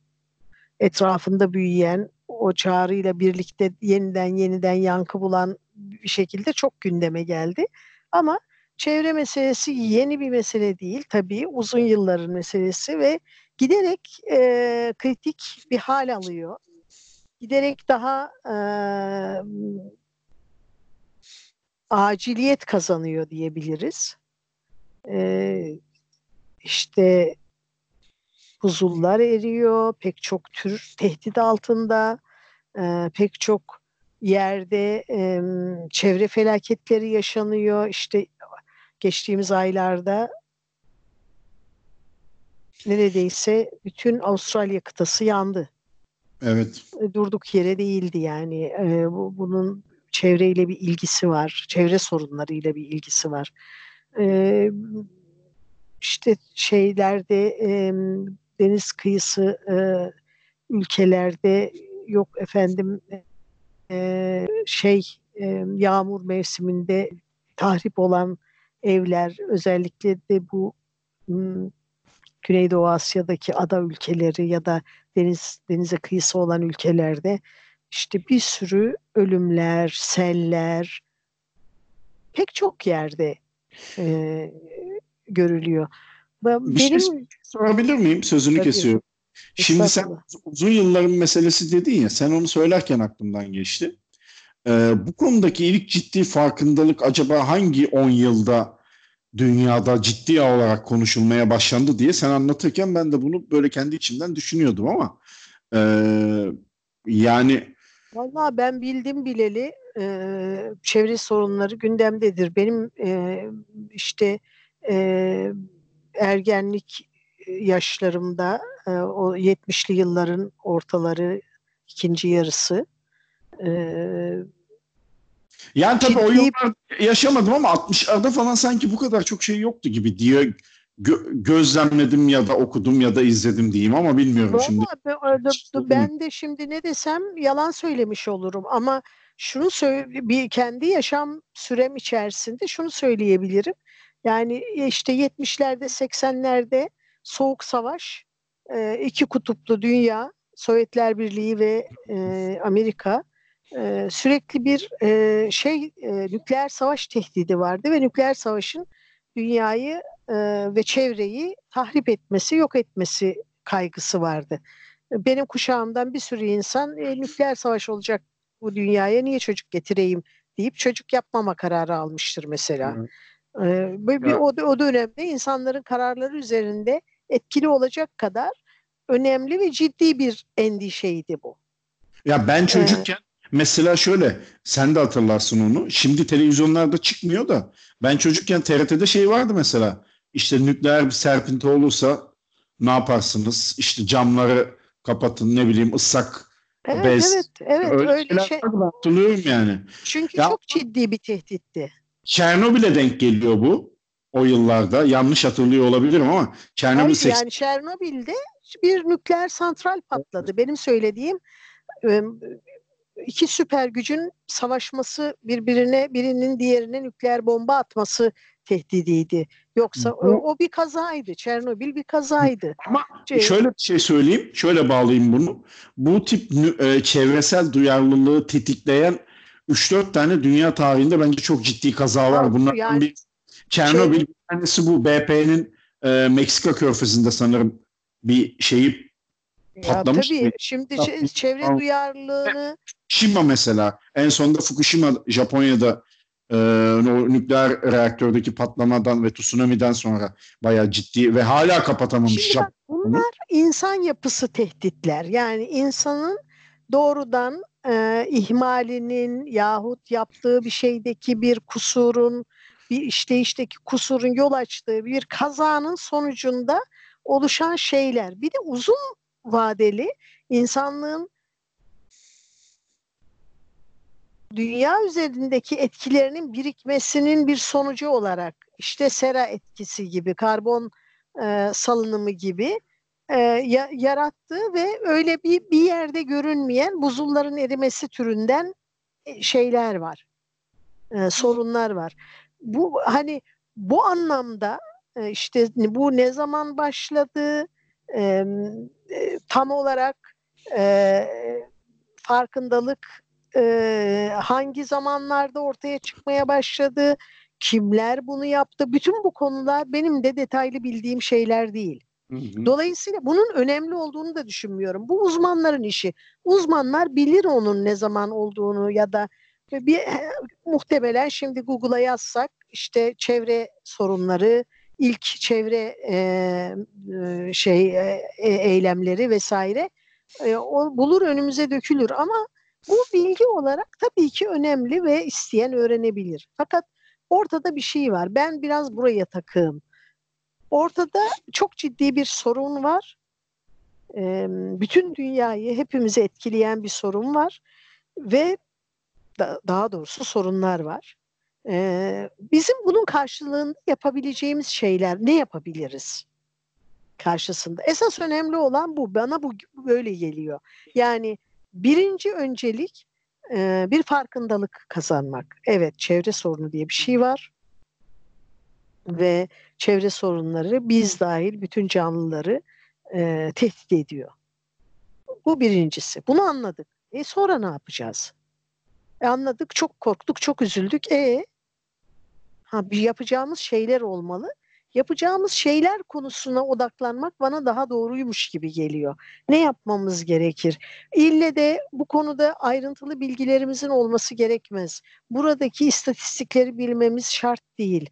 Speaker 2: etrafında büyüyen o çağrıyla birlikte yeniden yeniden yankı bulan bir şekilde çok gündeme geldi. Ama çevre meselesi yeni bir mesele değil tabii uzun yılların meselesi ve giderek e, kritik bir hal alıyor. Giderek daha e, aciliyet kazanıyor diyebiliriz. E, işte buzullar eriyor, pek çok tür tehdit altında, e, pek çok yerde e, çevre felaketleri yaşanıyor. İşte geçtiğimiz aylarda neredeyse bütün Avustralya kıtası yandı.
Speaker 1: Evet.
Speaker 2: Durduk yere değildi yani. E, bu, bunun çevreyle bir ilgisi var. Çevre sorunlarıyla bir ilgisi var. E, işte şeylerde e, deniz kıyısı e, ülkelerde yok efendim e, şey e, yağmur mevsiminde tahrip olan evler özellikle de bu m, Güneydoğu Asya'daki ada ülkeleri ya da deniz denize kıyısı olan ülkelerde işte bir sürü ölümler, seller pek çok yerde e, görülüyor.
Speaker 1: Bir şey
Speaker 2: Benim
Speaker 1: sorabilir miyim? Sözünü
Speaker 2: Tabii.
Speaker 1: kesiyorum. Şimdi sen uzun yılların meselesi dedin ya sen onu söylerken aklımdan geçti. Ee, bu konudaki ilk ciddi farkındalık acaba hangi 10 yılda dünyada ciddi olarak konuşulmaya başlandı diye sen anlatırken ben de bunu böyle kendi içimden düşünüyordum ama e, yani
Speaker 2: Vallahi ben bildim bileli e, çevre sorunları gündemdedir. Benim e, işte e, ergenlik yaşlarımda e, o 70'li yılların ortaları ikinci yarısı e,
Speaker 1: yani tabii o
Speaker 2: Ciddi-
Speaker 1: yıllar yaşamadım ama 60'larda falan sanki bu kadar çok şey yoktu gibi diye gö- gözlemledim ya da okudum ya da izledim diyeyim ama bilmiyorum şimdi.
Speaker 2: Vallahi ben, öyle- ben de şimdi ne desem yalan söylemiş olurum ama şunu söyle bir kendi yaşam sürem içerisinde şunu söyleyebilirim. Yani işte 70'lerde 80'lerde soğuk savaş e, iki kutuplu dünya Sovyetler Birliği ve e, Amerika e, sürekli bir şey nükleer savaş tehdidi vardı ve nükleer savaşın dünyayı ve çevreyi tahrip etmesi, yok etmesi kaygısı vardı. Benim kuşağımdan bir sürü insan e, nükleer savaş olacak bu dünyaya niye çocuk getireyim deyip çocuk yapmama kararı almıştır mesela.
Speaker 1: Evet.
Speaker 2: E, ve bir o, o dönemde insanların kararları üzerinde etkili olacak kadar önemli ve ciddi bir endişeydi bu.
Speaker 1: Ya ben çocukken mesela şöyle sen de hatırlarsın onu. Şimdi televizyonlarda çıkmıyor da ben çocukken TRT'de şey vardı mesela. İşte nükleer bir serpinti olursa ne yaparsınız? İşte camları kapatın ne bileyim ıssak
Speaker 2: Evet,
Speaker 1: Bez.
Speaker 2: evet, evet
Speaker 1: öyle,
Speaker 2: öyle şey.
Speaker 1: hatırlıyorum yani.
Speaker 2: Çünkü
Speaker 1: Ya-
Speaker 2: çok ciddi bir tehditti.
Speaker 1: Çernobil'e denk geliyor bu o yıllarda. Yanlış hatırlıyor olabilirim ama Çernobil
Speaker 2: Hayır,
Speaker 1: 80
Speaker 2: yani Çernobil'de bir nükleer santral patladı. Benim söylediğim iki süper gücün savaşması birbirine birinin diğerine nükleer bomba atması tehdidiydi. Yoksa o, o bir kazaydı. Çernobil bir kazaydı.
Speaker 1: Ama
Speaker 2: Şey-
Speaker 1: şöyle bir şey söyleyeyim, şöyle bağlayayım bunu. Bu tip e, çevresel duyarlılığı tetikleyen 3-4 tane dünya tarihinde bence çok ciddi kaza var. Bunlardan
Speaker 2: yani-
Speaker 1: bir Çernobil
Speaker 2: Şey-
Speaker 1: bir tanesi bu BP'nin e, Meksika körfezinde sanırım bir şeyi
Speaker 2: Ya
Speaker 1: Patlamış
Speaker 2: tabii
Speaker 1: mı?
Speaker 2: şimdi
Speaker 1: Patlamış.
Speaker 2: çe- çevre
Speaker 1: Tamam.
Speaker 2: duyarlılığını
Speaker 1: Fukushima mesela en sonunda Fukushima Japonya'da e, nükleer reaktördeki patlamadan ve tsunami'den sonra bayağı ciddi ve hala kapatamamış
Speaker 2: Şimdi bak bunlar insan yapısı tehditler. Yani insanın doğrudan e, ihmalinin yahut yaptığı bir şeydeki bir kusurun, bir işleyişteki kusurun yol açtığı bir kazanın sonucunda oluşan şeyler. Bir de uzun vadeli insanlığın dünya üzerindeki etkilerinin birikmesinin bir sonucu olarak işte sera etkisi gibi, karbon e, salınımı gibi e, ya- yarattığı ve öyle bir bir yerde görünmeyen buzulların erimesi türünden e, şeyler var, e, sorunlar var. Bu hani bu anlamda e, işte bu ne zaman başladı, e, tam olarak e, farkındalık e, hangi zamanlarda ortaya çıkmaya başladı, kimler bunu yaptı, bütün bu konular benim de detaylı bildiğim şeyler değil.
Speaker 1: Hı hı.
Speaker 2: Dolayısıyla bunun önemli olduğunu da düşünmüyorum. Bu uzmanların işi. Uzmanlar bilir onun ne zaman olduğunu ya da bir muhtemelen şimdi Google'a yazsak işte çevre sorunları, ilk çevre e, e şey e, eylemleri vesaire e, o bulur önümüze dökülür ama bu bilgi olarak tabii ki önemli ve isteyen öğrenebilir. Fakat ortada bir şey var. Ben biraz buraya takığım. Ortada çok ciddi bir sorun var. E, bütün dünyayı hepimizi etkileyen bir sorun var ve da, daha doğrusu sorunlar var. Ee, bizim bunun karşılığında yapabileceğimiz şeyler ne yapabiliriz karşısında? Esas önemli olan bu. Bana bu böyle geliyor. Yani birinci öncelik e, bir farkındalık kazanmak. Evet çevre sorunu diye bir şey var. Ve çevre sorunları biz dahil bütün canlıları e, tehdit ediyor. Bu birincisi. Bunu anladık. E sonra ne yapacağız? E anladık, çok korktuk, çok üzüldük. E ha bir yapacağımız şeyler olmalı. Yapacağımız şeyler konusuna odaklanmak bana daha doğruymuş gibi geliyor. Ne yapmamız gerekir? İlle de bu konuda ayrıntılı bilgilerimizin olması gerekmez. Buradaki istatistikleri bilmemiz şart değil.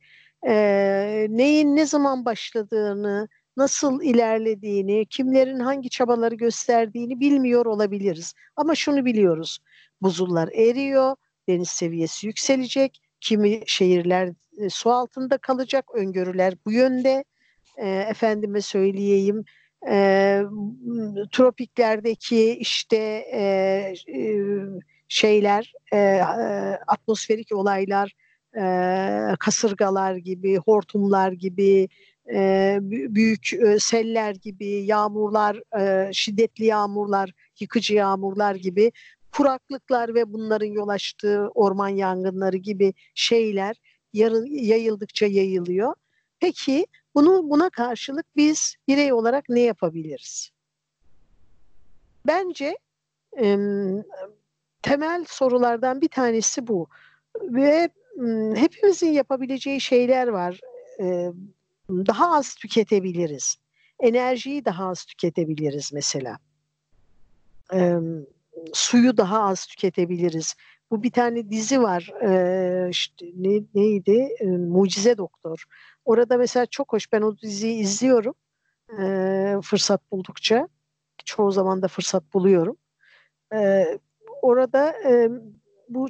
Speaker 2: Ee, neyin ne zaman başladığını, nasıl ilerlediğini, kimlerin hangi çabaları gösterdiğini bilmiyor olabiliriz. Ama şunu biliyoruz buzullar eriyor, deniz seviyesi yükselecek, kimi şehirler e, su altında kalacak, öngörüler bu yönde. E, efendime söyleyeyim, e, tropiklerdeki işte e, e, şeyler, e, e atmosferik olaylar, e, kasırgalar gibi, hortumlar gibi, e, büyük e, seller gibi, yağmurlar, e, şiddetli yağmurlar, yıkıcı yağmurlar gibi kuraklıklar ve bunların yol açtığı orman yangınları gibi şeyler yayıldıkça yayılıyor. Peki bunu buna karşılık biz birey olarak ne yapabiliriz? Bence e, temel sorulardan bir tanesi bu ve hepimizin yapabileceği şeyler var. Daha az tüketebiliriz. Enerjiyi daha az tüketebiliriz mesela. Suyu daha az tüketebiliriz. Bu bir tane dizi var. Ne, neydi? Mucize Doktor. Orada mesela çok hoş. Ben o diziyi izliyorum. Fırsat buldukça. Çoğu zaman da fırsat buluyorum. Orada bu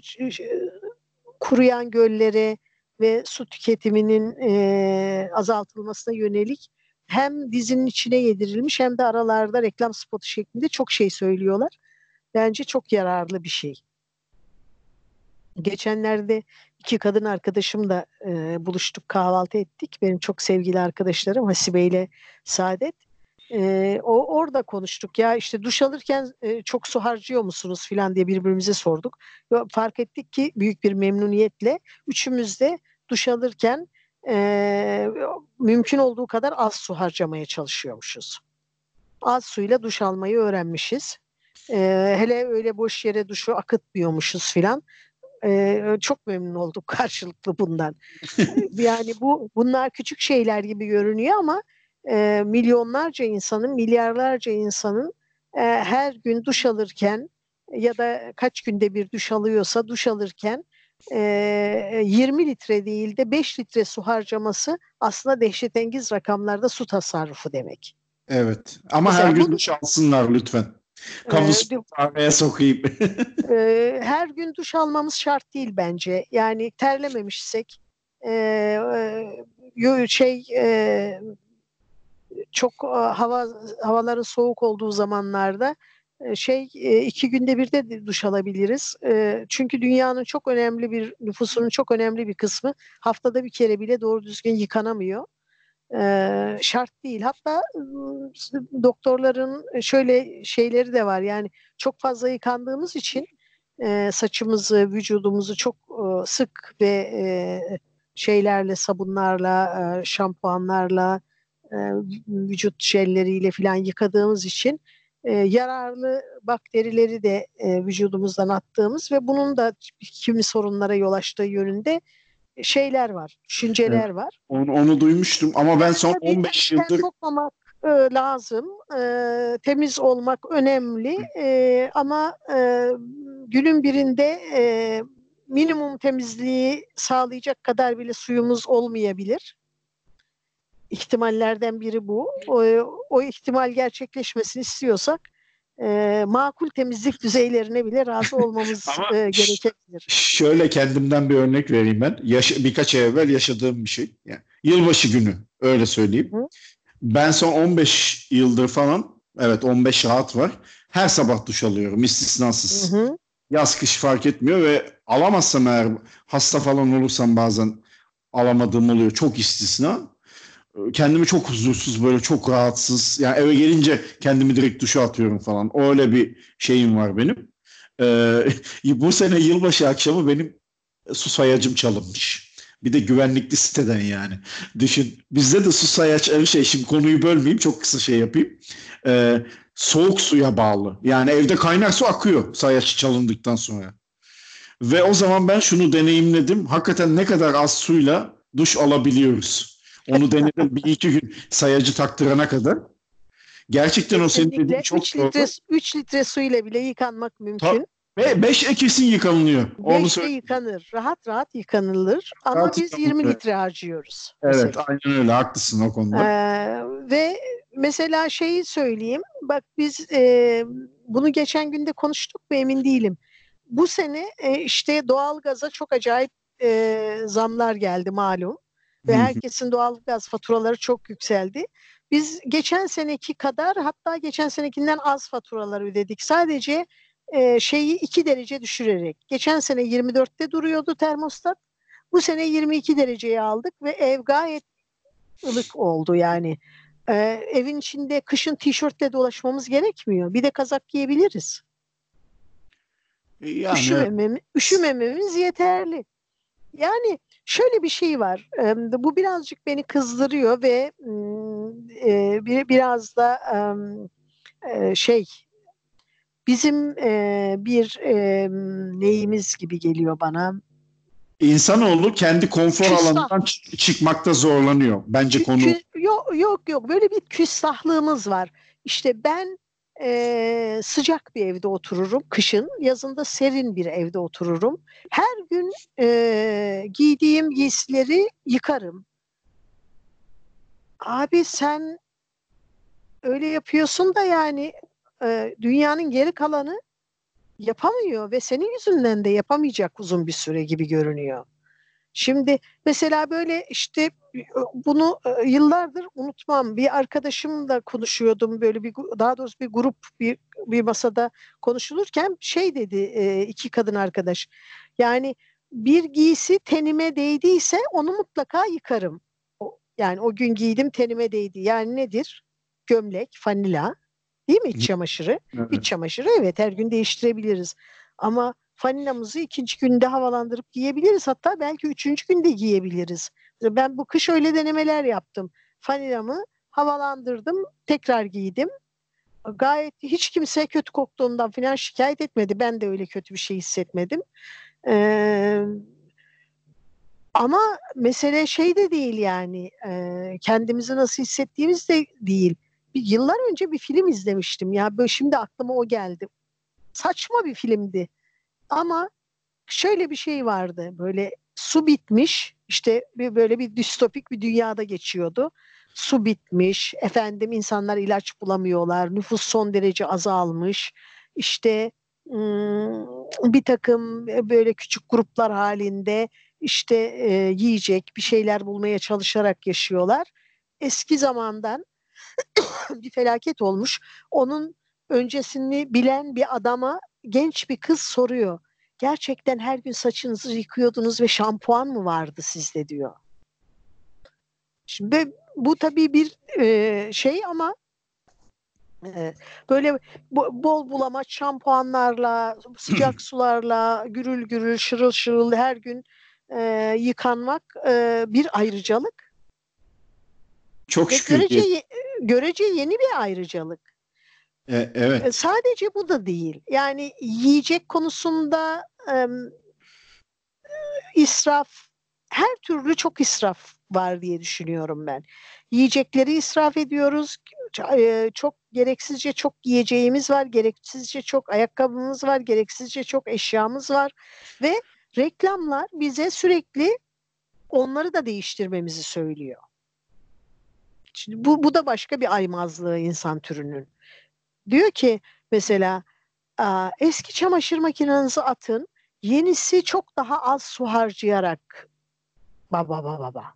Speaker 2: kuruyan göllere ve su tüketiminin e, azaltılmasına yönelik hem dizinin içine yedirilmiş hem de aralarda reklam spotu şeklinde çok şey söylüyorlar bence çok yararlı bir şey. Geçenlerde iki kadın arkadaşımla e, buluştuk, kahvaltı ettik. Benim çok sevgili arkadaşlarım Hasibe ile Saadet. E, o orada konuştuk ya işte duş alırken e, çok su harcıyor musunuz filan diye birbirimize sorduk. Fark ettik ki büyük bir memnuniyetle üçümüz de duş alırken e, mümkün olduğu kadar az su harcamaya çalışıyormuşuz. Az suyla duş almayı öğrenmişiz. E, hele öyle boş yere duşu akıtmıyormuşuz filan. E, çok memnun olduk <laughs> karşılıklı bundan. yani bu bunlar küçük şeyler gibi görünüyor ama e, milyonlarca insanın, milyarlarca insanın e, her gün duş alırken ya da kaç günde bir duş alıyorsa duş alırken e, 20 litre değil de 5 litre su harcaması aslında dehşetengiz rakamlarda su tasarrufu demek.
Speaker 1: Evet ama Mesela her gün duş alsınlar lütfen. Kamusu ee, sokayım. <laughs>
Speaker 2: e, her gün duş almamız şart değil bence. Yani terlememişsek e, e, şey e, çok e, hava havaların soğuk olduğu zamanlarda e, şey e, iki günde bir de duş alabiliriz. Çünkü dünyanın çok önemli bir nüfusunun çok önemli bir kısmı haftada bir kere bile doğru düzgün yıkanamıyor şart değil. Hatta doktorların şöyle şeyleri de var. Yani çok fazla yıkandığımız için saçımızı, vücudumuzu çok sık ve şeylerle, sabunlarla, şampuanlarla, e, vücut jelleriyle falan yıkadığımız için e, yararlı bakterileri de e, vücudumuzdan attığımız ve bunun da kimi sorunlara yol açtığı yönünde şeyler var, düşünceler evet. var.
Speaker 1: Onu, onu duymuştum ama ben son 15 yıldır...
Speaker 2: Sokmamak e, lazım, e, temiz olmak önemli e, ama e, günün birinde e, minimum temizliği sağlayacak kadar bile suyumuz olmayabilir. İhtimallerden biri bu. O, o ihtimal gerçekleşmesini istiyorsak e, makul temizlik düzeylerine bile razı <laughs> olmamız e, gerekebilir.
Speaker 1: Şöyle kendimden bir örnek vereyim ben. Yaş birkaç ay evvel yaşadığım bir şey. Yani yılbaşı günü öyle söyleyeyim.
Speaker 2: Hı.
Speaker 1: Ben son 15 yıldır falan evet 15 rahat var. Her sabah duş alıyorum istisnasız.
Speaker 2: Hı hı.
Speaker 1: Yaz kış fark etmiyor ve alamazsam eğer hasta falan olursam bazen alamadığım oluyor. Çok istisna. Kendimi çok huzursuz böyle çok rahatsız. Yani eve gelince kendimi direkt duşa atıyorum falan. Öyle bir şeyim var benim. Ee, <laughs> bu sene yılbaşı akşamı benim su sayacım çalınmış. Bir de güvenlikli siteden yani. Düşün bizde de su sayaç şey şimdi konuyu bölmeyeyim çok kısa şey yapayım. Ee, soğuk suya bağlı. Yani evde kaynar su akıyor sayaç çalındıktan sonra. Ve o zaman ben şunu deneyimledim. Hakikaten ne kadar az suyla duş alabiliyoruz. Onu denedim bir iki gün sayacı taktırana kadar. Gerçekten o senin dediğin
Speaker 2: Kesinlikle
Speaker 1: çok
Speaker 2: 3
Speaker 1: doğru.
Speaker 2: litre, 3 litre suyla bile yıkanmak mümkün.
Speaker 1: Ve 5 kesin yıkanılıyor. Onu
Speaker 2: 5'te
Speaker 1: söyle.
Speaker 2: yıkanır. Rahat rahat yıkanılır. Ama
Speaker 1: Rahat
Speaker 2: biz
Speaker 1: yıkanılır,
Speaker 2: 20
Speaker 1: evet.
Speaker 2: litre harcıyoruz.
Speaker 1: Evet
Speaker 2: mesela.
Speaker 1: aynen öyle haklısın o konuda.
Speaker 2: Ee, ve mesela şeyi söyleyeyim. Bak biz e, bunu geçen günde konuştuk mu emin değilim. Bu sene e, işte doğalgaza çok acayip e, zamlar geldi malum. Ve herkesin doğalgaz faturaları çok yükseldi. Biz geçen seneki kadar hatta geçen senekinden az faturalar ödedik. Sadece e, şeyi 2 derece düşürerek. Geçen sene 24'te duruyordu termostat. Bu sene 22 dereceye aldık ve ev gayet ılık oldu yani. Ee, evin içinde kışın tişörtle dolaşmamız gerekmiyor. Bir de kazak giyebiliriz.
Speaker 1: Yani evet.
Speaker 2: Üşümememi- üşümememiz yeterli. Yani şöyle bir şey var. Bu birazcık beni kızdırıyor ve bir biraz da şey bizim bir neyimiz gibi geliyor bana.
Speaker 1: İnsanoğlu kendi konfor
Speaker 2: Küstah.
Speaker 1: alanından çık- çıkmakta zorlanıyor. Bence konu
Speaker 2: yok yok yok böyle bir küstahlığımız var. İşte ben eee, sıcak bir evde otururum kışın, yazında serin bir evde otururum. Her gün eee, giydiğim giysileri yıkarım. Abi sen öyle yapıyorsun da yani eee, dünyanın geri kalanı yapamıyor ve senin yüzünden de yapamayacak uzun bir süre gibi görünüyor. Şimdi mesela böyle işte bunu e, yıllardır unutmam. Bir arkadaşımla konuşuyordum böyle bir daha doğrusu bir grup bir bir masada konuşulurken şey dedi e, iki kadın arkadaş. Yani bir giysi tenime değdiyse onu mutlaka yıkarım. Yani o gün giydim tenime değdi. Yani nedir? Gömlek, fanila, değil mi iç çamaşırı?
Speaker 1: Evet.
Speaker 2: İç çamaşırı evet her gün değiştirebiliriz. Ama faninamızı ikinci günde havalandırıp giyebiliriz. Hatta belki üçüncü günde giyebiliriz. Ben bu kış öyle denemeler yaptım. Faninamı havalandırdım, tekrar giydim. Gayet hiç kimse kötü koktuğundan falan şikayet etmedi. Ben de öyle kötü bir şey hissetmedim. Ee, ama mesele şey de değil yani e, kendimizi nasıl hissettiğimiz de değil. Bir, yıllar önce bir film izlemiştim ya böyle şimdi aklıma o geldi. Saçma bir filmdi. Ama şöyle bir şey vardı. Böyle su bitmiş. İşte bir böyle bir distopik bir dünyada geçiyordu. Su bitmiş. Efendim insanlar ilaç bulamıyorlar. Nüfus son derece azalmış. İşte bir takım e, böyle küçük gruplar halinde işte e, yiyecek bir şeyler bulmaya çalışarak yaşıyorlar. Eski zamandan <coughs> bir felaket olmuş. Onun öncesini bilen bir adama genç bir kız soruyor. Gerçekten her gün saçınızı yıkıyordunuz ve şampuan mı vardı sizde diyor. Şimdi bu tabii bir e, şey ama e, böyle bo- bol bulamaç şampuanlarla, sıcak <clears throat> sularla, gürül gürül, şırıl şırıl her gün e, yıkanmak e, bir ayrıcalık.
Speaker 1: çok şükür.
Speaker 2: görece, görece yeni bir ayrıcalık.
Speaker 1: E, evet.
Speaker 2: E, Sadece bu da değil. Yani yiyecek konusunda e, israf, her türlü çok israf var diye düşünüyorum ben. Yiyecekleri israf ediyoruz. E, Çok gereksizce çok yiyeceğimiz var, gereksizce çok ayakkabımız var, gereksizce çok eşyamız var ve reklamlar bize sürekli onları da değiştirmemizi söylüyor. Şimdi bu, bu da başka bir aymazlığı insan türünün. Diyor ki mesela eski çamaşır makinenizi atın, yenisi çok daha az su harcayarak baba baba baba.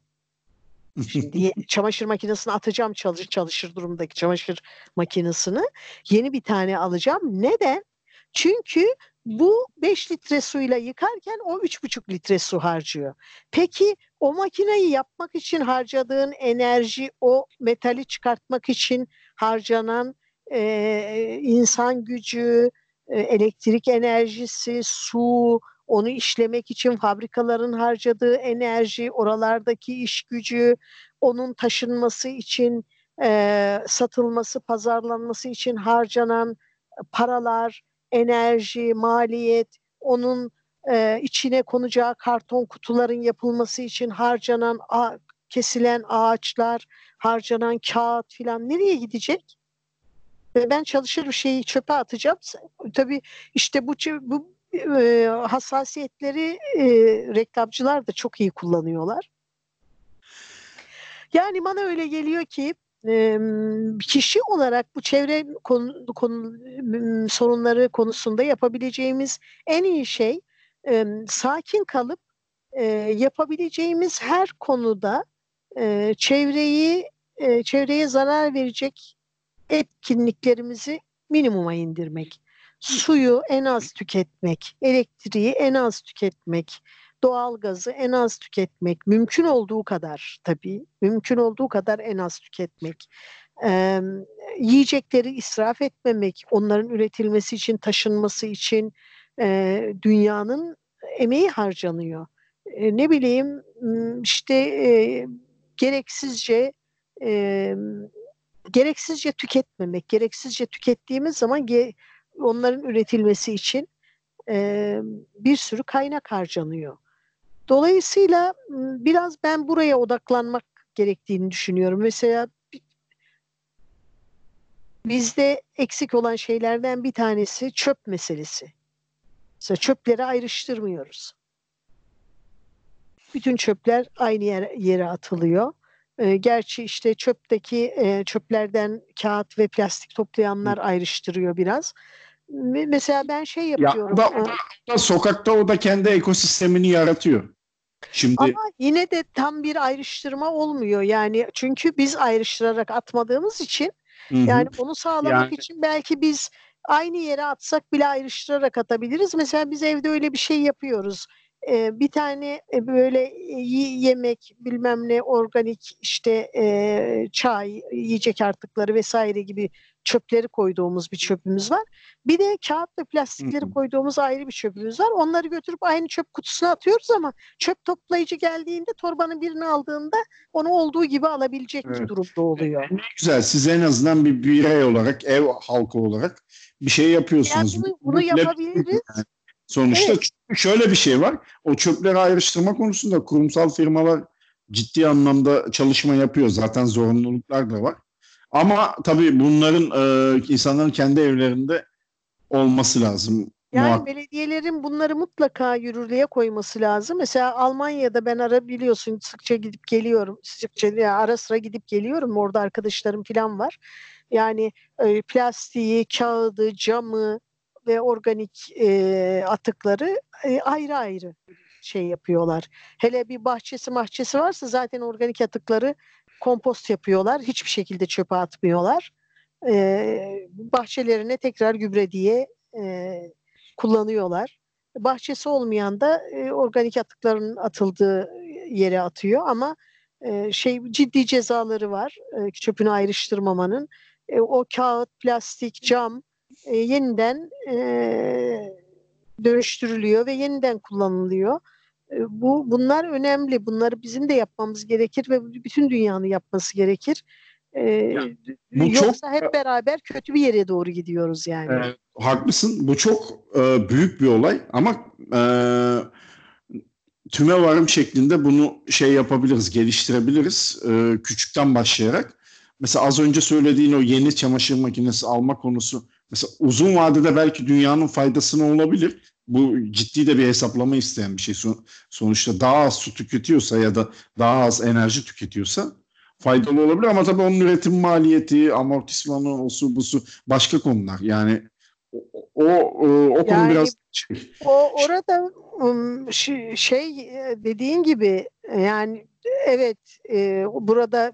Speaker 2: Şimdi <laughs> çamaşır makinesini atacağım çalışır, çalışır durumdaki çamaşır makinesini. Yeni bir tane alacağım. Neden? Çünkü bu 5 litre suyla yıkarken o 3,5 litre su harcıyor. Peki o makineyi yapmak için harcadığın enerji, o metali çıkartmak için harcanan e, insan gücü, e, elektrik enerjisi, su, onu işlemek için fabrikaların harcadığı enerji, oralardaki iş gücü, onun taşınması için, e, satılması, pazarlanması için harcanan paralar, enerji, maliyet, onun e, içine konacağı karton kutuların yapılması için harcanan a, kesilen ağaçlar, harcanan kağıt filan nereye gidecek? Ve ben çalışır bir şeyi çöpe atacağım. Tabii işte bu, bu e, hassasiyetleri e, reklamcılar da çok iyi kullanıyorlar. Yani bana öyle geliyor ki e, kişi olarak bu çevre konu, konu, sorunları konusunda yapabileceğimiz en iyi şey e, sakin kalıp e, yapabileceğimiz her konuda e, çevreyi e, çevreye zarar verecek etkinliklerimizi minimuma indirmek. Suyu en az tüketmek, elektriği en az tüketmek, doğal gazı en az tüketmek, mümkün olduğu kadar tabii, mümkün olduğu kadar en az tüketmek. Ee, yiyecekleri israf etmemek, onların üretilmesi için, taşınması için e, dünyanın emeği harcanıyor. E, ne bileyim işte e, gereksizce e, gereksizce tüketmemek, gereksizce tükettiğimiz zaman ge- onların üretilmesi için e, bir sürü kaynak harcanıyor. Dolayısıyla biraz ben buraya odaklanmak gerektiğini düşünüyorum. Mesela bizde eksik olan şeylerden bir tanesi çöp meselesi. Mesela çöpleri ayrıştırmıyoruz. Bütün çöpler aynı yere, yere atılıyor. E, gerçi işte çöpteki e, çöplerden kağıt ve plastik toplayanlar Hı. ayrıştırıyor biraz. Mesela ben şey yapıyorum.
Speaker 1: Ya, o da, o da, sokakta o da kendi ekosistemini yaratıyor.
Speaker 2: Şimdi Ama yine de tam bir ayrıştırma olmuyor. Yani çünkü biz ayrıştırarak atmadığımız için Hı-hı. yani onu sağlamak yani... için belki biz aynı yere atsak bile ayrıştırarak atabiliriz. Mesela biz evde öyle bir şey yapıyoruz e, bir tane e, böyle yemek bilmem ne organik işte e, çay yiyecek artıkları vesaire gibi çöpleri koyduğumuz bir çöpümüz var. Bir de kağıt ve plastikleri koyduğumuz ayrı bir çöpümüz var. Onları götürüp aynı çöp kutusuna atıyoruz ama çöp toplayıcı geldiğinde torbanın birini aldığında onu olduğu gibi alabilecek evet. bir durumda oluyor.
Speaker 1: Ne güzel. Siz en azından bir birey olarak, ev halkı olarak bir şey yapıyorsunuz.
Speaker 2: Yani bunu, bunu yapabiliriz.
Speaker 1: Sonuçta evet. şöyle bir şey var. O çöpleri ayrıştırma konusunda kurumsal firmalar ciddi anlamda çalışma yapıyor. Zaten zorunluluklar da var. Ama tabii bunların e, insanların kendi evlerinde olması lazım.
Speaker 2: Yani Muhak- belediyelerin bunları mutlaka yürürlüğe koyması lazım. Mesela Almanya'da ben ara biliyorsun sıkça gidip geliyorum. Sıkça yani ara sıra gidip geliyorum. Orada arkadaşlarım falan var. Yani e, plastiği, kağıdı, camı, ve organik e, atıkları e, ayrı ayrı şey yapıyorlar. Hele bir bahçesi mahçesi varsa zaten organik atıkları kompost yapıyorlar. Hiçbir şekilde çöpe atmıyorlar. E, bahçelerine tekrar gübre diye e, kullanıyorlar. Bahçesi olmayan da e, organik atıkların atıldığı yere atıyor ama e, şey ciddi cezaları var e, çöpünü ayrıştırmamanın. E, o kağıt, plastik, cam e, yeniden e, dönüştürülüyor ve yeniden kullanılıyor. E, bu bunlar önemli. Bunları bizim de yapmamız gerekir ve bütün dünyanın yapması gerekir. E, bu yoksa çok, hep beraber kötü bir yere doğru gidiyoruz yani. E,
Speaker 1: haklısın. Bu çok e, büyük bir olay ama e, tüme varım şeklinde bunu şey yapabiliriz, geliştirebiliriz. E, küçükten başlayarak. Mesela az önce söylediğin o yeni çamaşır makinesi alma konusu Mesela uzun vadede belki dünyanın faydasına olabilir. bu ciddi de bir hesaplama isteyen bir şey. Son- sonuçta daha az su tüketiyorsa ya da daha az enerji tüketiyorsa faydalı olabilir ama tabii onun üretim maliyeti, amortismanı, o su bu su başka konular. Yani o o, o, konu
Speaker 2: Yani-
Speaker 1: biraz şey.
Speaker 2: O orada şey dediğin gibi yani evet e, burada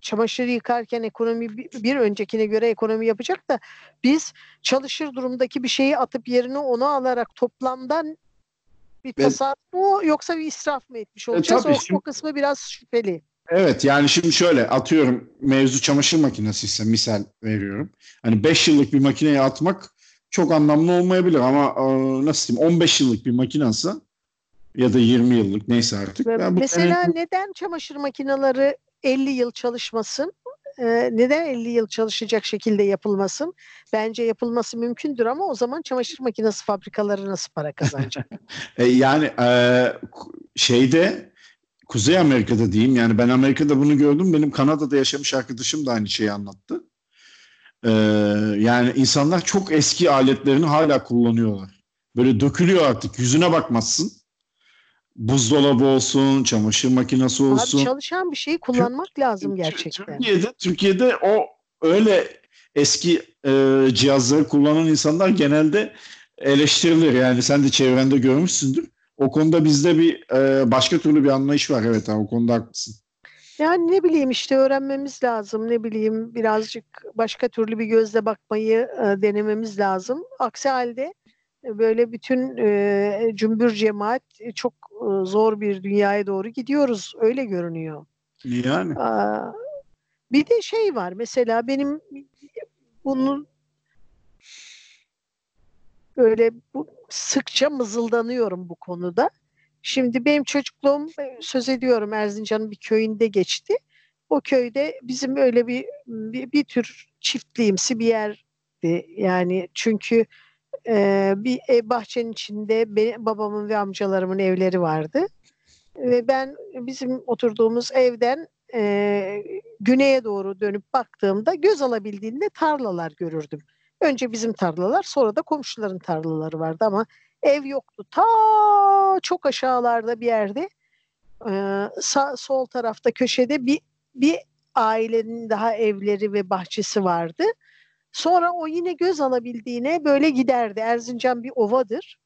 Speaker 2: çamaşır yıkarken ekonomi bir öncekine göre ekonomi yapacak da biz çalışır durumdaki bir şeyi atıp yerine onu alarak toplamdan bir
Speaker 1: Ben-
Speaker 2: tasarruf mu yoksa bir israf mı etmiş olacağız?
Speaker 1: tabii
Speaker 2: o,
Speaker 1: şimdi-
Speaker 2: o kısmı biraz şüpheli.
Speaker 1: Evet yani şimdi şöyle atıyorum mevzu çamaşır makinesi ise misal veriyorum. Hani 5 yıllık bir makineye atmak çok anlamlı olmayabilir ama e, nasıl diyeyim 15 yıllık bir makinansa ya da 20 yıllık neyse artık.
Speaker 2: Ve
Speaker 1: Yani bu
Speaker 2: Mesela
Speaker 1: enerji-
Speaker 2: neden çamaşır makineleri 50 yıl çalışmasın? Ee, neden 50 yıl çalışacak şekilde yapılmasın? Bence yapılması mümkündür ama o zaman çamaşır makinesi fabrikaları nasıl para kazanacak? <laughs>
Speaker 1: E, yani e, şeyde Kuzey Amerika'da diyeyim yani ben Amerika'da bunu gördüm. Benim Kanada'da yaşamış arkadaşım da aynı şeyi anlattı. E, yani insanlar çok eski aletlerini hala kullanıyorlar. Böyle dökülüyor artık yüzüne bakmazsın. Buzdolabı olsun, çamaşır makinesi
Speaker 2: Abi
Speaker 1: olsun.
Speaker 2: çalışan bir şeyi kullanmak lazım gerçekten.
Speaker 1: Türkiye'de Türkiye'de o öyle eski e, cihazları kullanan insanlar genelde eleştirilir. Yani sen de çevrende görmüşsündür. O konuda bizde bir e, başka türlü bir anlayış var. Evet abi, o konuda haklısın.
Speaker 2: Yani ne bileyim işte öğrenmemiz lazım. Ne bileyim birazcık başka türlü bir gözle bakmayı e, denememiz lazım. Aksi halde e, böyle bütün e, cümbür cemaat e, çok zor bir dünyaya doğru gidiyoruz. Öyle görünüyor.
Speaker 1: Yani
Speaker 2: bir de şey var mesela benim bunun böyle bu, sıkça mızıldanıyorum bu konuda. Şimdi benim çocukluğum söz ediyorum Erzincan'ın bir köyünde geçti. O köyde bizim öyle bir bir, bir tür çiftliğimsi bir yerdi. Yani çünkü e, bir ev bahçenin içinde benim, babamın ve amcalarımın evleri vardı. Ve ben bizim oturduğumuz evden e, güneye doğru dönüp baktığımda göz alabildiğinde tarlalar görürdüm. Önce bizim tarlalar sonra da komşuların tarlaları vardı ama ev yoktu. Ta çok aşağılarda bir yerde e, sağ, sol tarafta köşede bir, bir ailenin daha evleri ve bahçesi vardı. Sonra o yine göz alabildiğine böyle giderdi. Erzincan bir ovadır.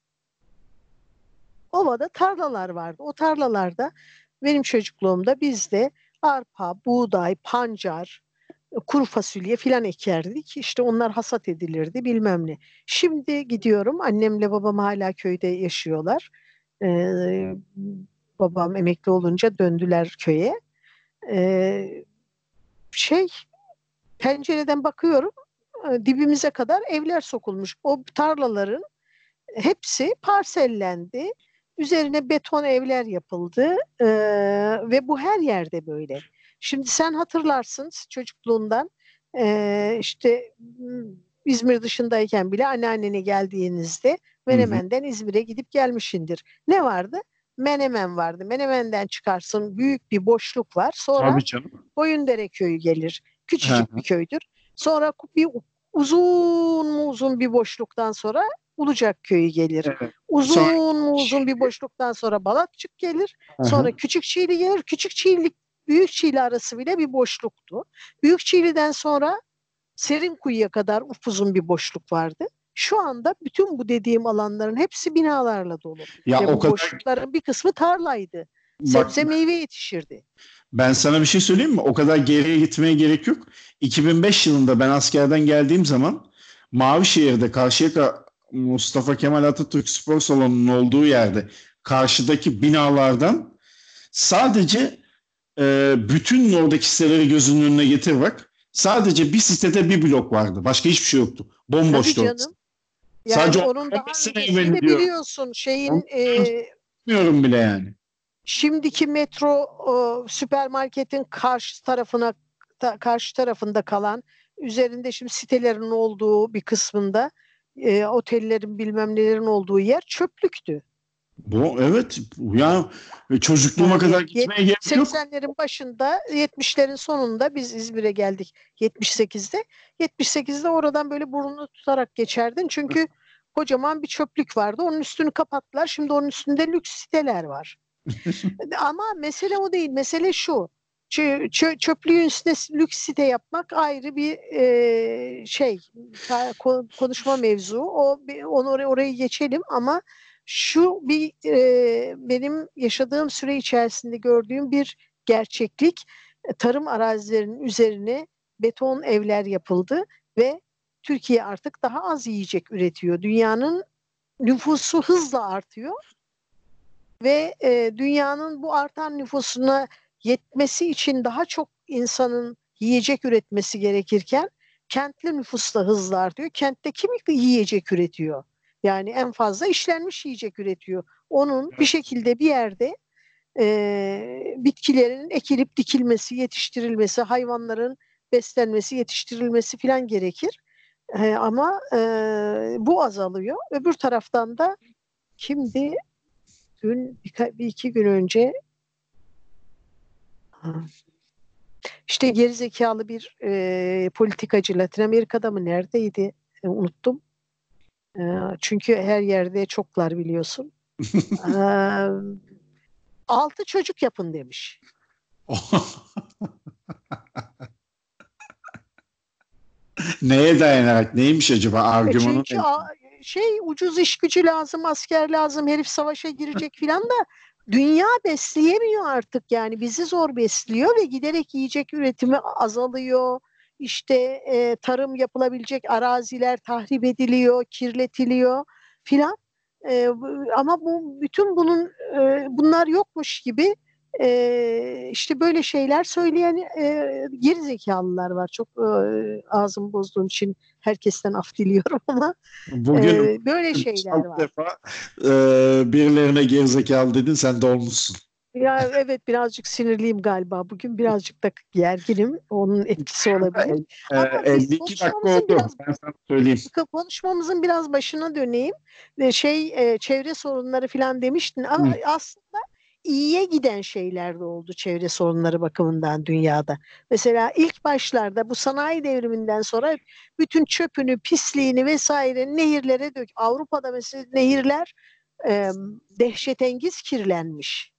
Speaker 2: Ovada tarlalar vardı. O tarlalarda benim çocukluğumda bizde arpa, buğday, pancar, kuru fasulye filan ekerdik. İşte onlar hasat edilirdi bilmem ne. Şimdi gidiyorum annemle babam hala köyde yaşıyorlar. Ee, babam emekli olunca döndüler köye. Ee, şey pencereden bakıyorum dibimize kadar evler sokulmuş. O tarlaların hepsi parsellendi. Üzerine beton evler yapıldı Ee, ve bu her yerde böyle. Şimdi sen hatırlarsın çocukluğundan ee, işte İzmir dışındayken bile anneannene geldiğinizde Menemen'den İzmir'e gidip gelmişindir. Ne vardı? Menemen vardı. Menemen'den çıkarsın büyük bir boşluk var. Sonra. Boyundere köyü gelir. Küçücük bir köydür. Sonra bir uzun mu uzun bir boşluktan sonra Ulucak köyü gelir.
Speaker 1: Evet.
Speaker 2: Uzun
Speaker 1: Sonra-
Speaker 2: mu uzun bir boşluktan sonra Balatçık gelir.
Speaker 1: Hı.
Speaker 2: Sonra Küçük Çiğli gelir. Küçük Çiğli Büyük Çiğli arası bile bir boşluktu. Büyük Çiğli'den sonra Serinkuyu'ya kadar upuzun bir boşluk vardı. Şu anda bütün bu dediğim alanların hepsi binalarla dolu.
Speaker 1: ya
Speaker 2: Ve
Speaker 1: o
Speaker 2: bu
Speaker 1: kadar
Speaker 2: boşlukların bir kısmı tarlaydı.
Speaker 1: bak,
Speaker 2: Sebze meyve yetişirdi.
Speaker 1: Ben sana bir şey söyleyeyim mi? O kadar geriye gitmeye gerek yok. 2005 yılında ben askerden geldiğim zaman Mavişehir'de Karşıyaka Mustafa Kemal Atatürk Spor Salonu'nun olduğu yerde karşıdaki binalardan sadece e, bütün oradaki siteleri gözünün önüne getir bak. Sadece bir sitede bir blok vardı. Başka hiçbir şey yoktu.
Speaker 2: Tabii
Speaker 1: Bomboştu. orası.
Speaker 2: canım. Yani
Speaker 1: Sadece
Speaker 2: onun daha öncesini biliyorsun şeyin e,
Speaker 1: Bilmiyorum bile yani.
Speaker 2: Şimdiki metro e, süpermarketin karşı tarafına ta- karşı tarafında kalan üzerinde şimdi sitelerin olduğu bir kısmında e, otellerin bilmem nelerin olduğu yer çöplüktü.
Speaker 1: Bu evet. Ya çocukluğuma
Speaker 2: Yani
Speaker 1: kadar gitmeye gerek yok.
Speaker 2: 80'lerin başında 70'lerin sonunda biz İzmir'e geldik 78'de. 78'de oradan böyle burnunu tutarak geçerdin. Çünkü kocaman bir çöplük vardı. Onun üstünü kapattılar. Şimdi onun üstünde lüks siteler var. Ama mesele o değil. Mesele şu. Çö, çö, çöplüğün üstüne lüks site yapmak ayrı bir e, şey konuşma mevzu. O onu oraya, oraya geçelim ama şu bir e, benim yaşadığım süre içerisinde gördüğüm bir gerçeklik. Tarım arazilerinin üzerine beton evler yapıldı ve Türkiye artık daha az yiyecek üretiyor. Dünyanın nüfusu hızla artıyor ve e, dünyanın bu artan nüfusuna yetmesi için daha çok insanın yiyecek üretmesi gerekirken kentli nüfus da hızla artıyor. Kentte kim yiyecek üretiyor? Yani en fazla işlenmiş yiyecek üretiyor. Onun bir şekilde bir yerde e, bitkilerin ekilip dikilmesi, yetiştirilmesi, hayvanların beslenmesi, yetiştirilmesi falan gerekir. E, ama e, bu azalıyor. Öbür taraftan da kimdi? Dün bir, iki gün önce işte gerizekalı bir e, politikacı Latin Amerika'da mı neredeydi? E, unuttum. E, çünkü her yerde çoklar biliyorsun. <laughs> e, altı çocuk yapın demiş. <laughs>
Speaker 1: Neye dayanarak? Neymiş acaba e, argümanı?
Speaker 2: Çünkü a, şey ucuz iş gücü lazım, asker lazım, herif savaşa girecek filan da dünya besleyemiyor artık yani bizi zor besliyor ve giderek yiyecek üretimi azalıyor. İşte e, tarım yapılabilecek araziler tahrip ediliyor, kirletiliyor filan. E, ama bu bütün bunun e, bunlar yokmuş gibi e, işte böyle şeyler söyleyen e, geri zekalılar var. Çok e, ağzım bozduğum için herkesten af <laughs> diliyorum ama Bugün e, böyle <laughs> şeyler var. defa
Speaker 1: e, birilerine gerizekalı dedin sen de olmuşsun.
Speaker 2: Ya evet birazcık sinirliyim galiba. Bugün birazcık da gerginim. Onun etkisi <laughs> olabilir.
Speaker 1: E, Ama 52 dakika oldu. Biraz, ben sana söyleyeyim.
Speaker 2: Konuşmamızın biraz başına döneyim. Şey çevre sorunları falan demiştin ama Hı. aslında iyiye giden şeyler de oldu çevre sorunları bakımından dünyada. Mesela ilk başlarda bu sanayi devriminden sonra bütün çöpünü, pisliğini vesaire nehirlere dök. Avrupa'da mesela nehirler e, dehşetengiz kirlenmiş.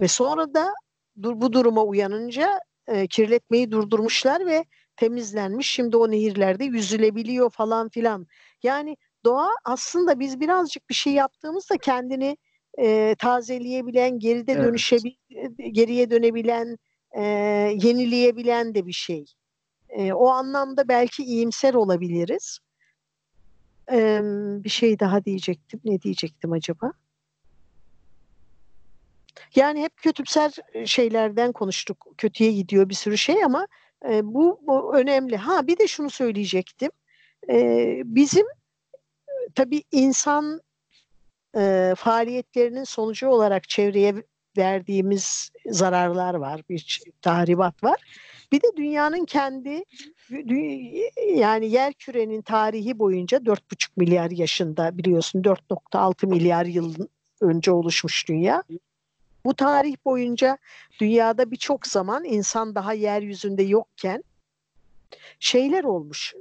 Speaker 2: Ve sonra da bu duruma uyanınca e, kirletmeyi durdurmuşlar ve temizlenmiş. Şimdi o nehirlerde yüzülebiliyor falan filan. Yani doğa aslında biz birazcık bir şey yaptığımızda kendini e, tazeleyebilen, geride evet. dönüşebil, geriye dönebilen, e, yenileyebilen de bir şey. E, o anlamda belki iyimser olabiliriz. E, bir şey daha diyecektim. Ne diyecektim acaba? Yani hep kötümser şeylerden konuştuk. Kötüye gidiyor bir sürü şey ama e, bu, bu önemli. Ha bir de şunu söyleyecektim. E, bizim tabii insan e, faaliyetlerinin sonucu olarak çevreye verdiğimiz zararlar var, bir tahribat var. Bir de dünyanın kendi yani yer kürenin tarihi boyunca 4,5 milyar yaşında biliyorsun 4,6 milyar yıl önce oluşmuş dünya. Bu tarih boyunca dünyada birçok zaman insan daha yeryüzünde yokken şeyler olmuş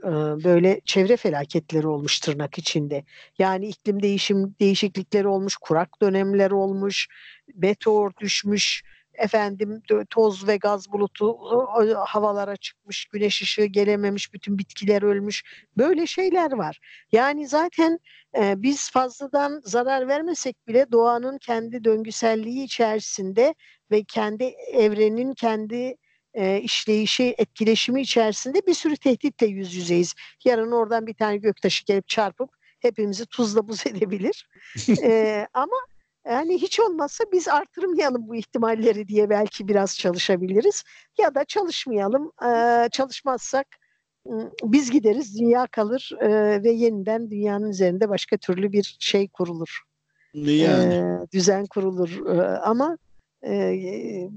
Speaker 2: böyle çevre felaketleri olmuş tırnak içinde. Yani iklim değişim değişiklikleri olmuş, kurak dönemler olmuş, meteor düşmüş, efendim toz ve gaz bulutu havalara çıkmış, güneş ışığı gelememiş, bütün bitkiler ölmüş. Böyle şeyler var. Yani zaten e, biz fazladan zarar vermesek bile doğanın kendi döngüselliği içerisinde ve kendi evrenin kendi e, işleyişi, etkileşimi içerisinde bir sürü tehditle yüz yüzeyiz. Yarın oradan bir tane göktaşı gelip çarpıp hepimizi tuzla buz <laughs> edebilir. e, ama yani hiç olmazsa biz artırmayalım bu ihtimalleri diye belki biraz çalışabiliriz. Ya da çalışmayalım. E, çalışmazsak biz gideriz, dünya kalır e, ve yeniden dünyanın üzerinde başka türlü bir şey kurulur. Yani. E, düzen kurulur. E, ama e,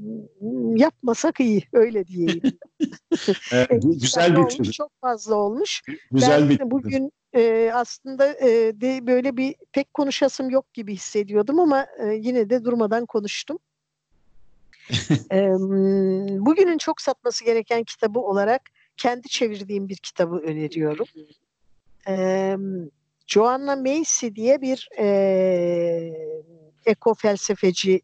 Speaker 2: yapmasak iyi öyle diyeyim. <laughs>
Speaker 1: güzel bir olmuş,
Speaker 2: Çok fazla olmuş.
Speaker 1: Güzel
Speaker 2: ben
Speaker 1: bir
Speaker 2: bugün e, aslında e, de böyle bir pek konuşasım yok gibi hissediyordum ama e, yine de durmadan konuştum. <laughs> e, bugünün çok satması gereken kitabı olarak kendi çevirdiğim bir kitabı öneriyorum. E, Joanna Macy diye bir e, eko felsefeci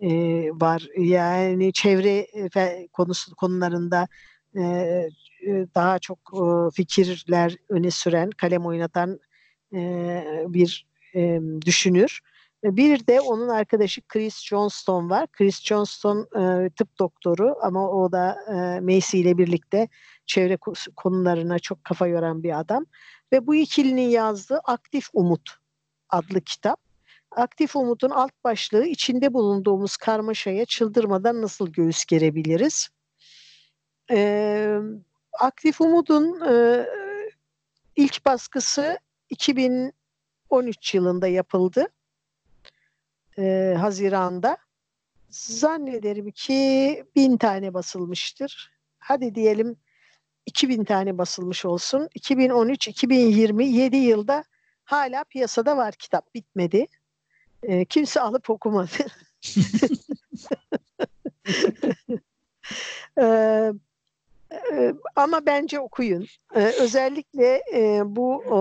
Speaker 2: e, var. Yani çevre konusu konularında e, daha çok e, fikirler öne süren, kalem oynatan e, bir e, düşünür. Bir de onun arkadaşı Chris Johnston var. Chris Johnston e, tıp doktoru ama o da e, Macy ile birlikte çevre konularına çok kafa yoran bir adam. Ve bu ikilinin yazdığı Aktif Umut adlı kitap. Aktif Umut'un alt başlığı içinde bulunduğumuz karmaşaya çıldırmadan nasıl göğüs gerebiliriz? Ee, Aktif Umut'un e, ilk baskısı 2013 yılında yapıldı. E, Haziran'da. Zannederim ki bin tane basılmıştır. Hadi diyelim 2000 tane basılmış olsun. 2013-2020 7 yılda hala piyasada var kitap bitmedi. E, kimse alıp okumadı. <laughs> e, e, ama bence okuyun. E, özellikle e, bu e,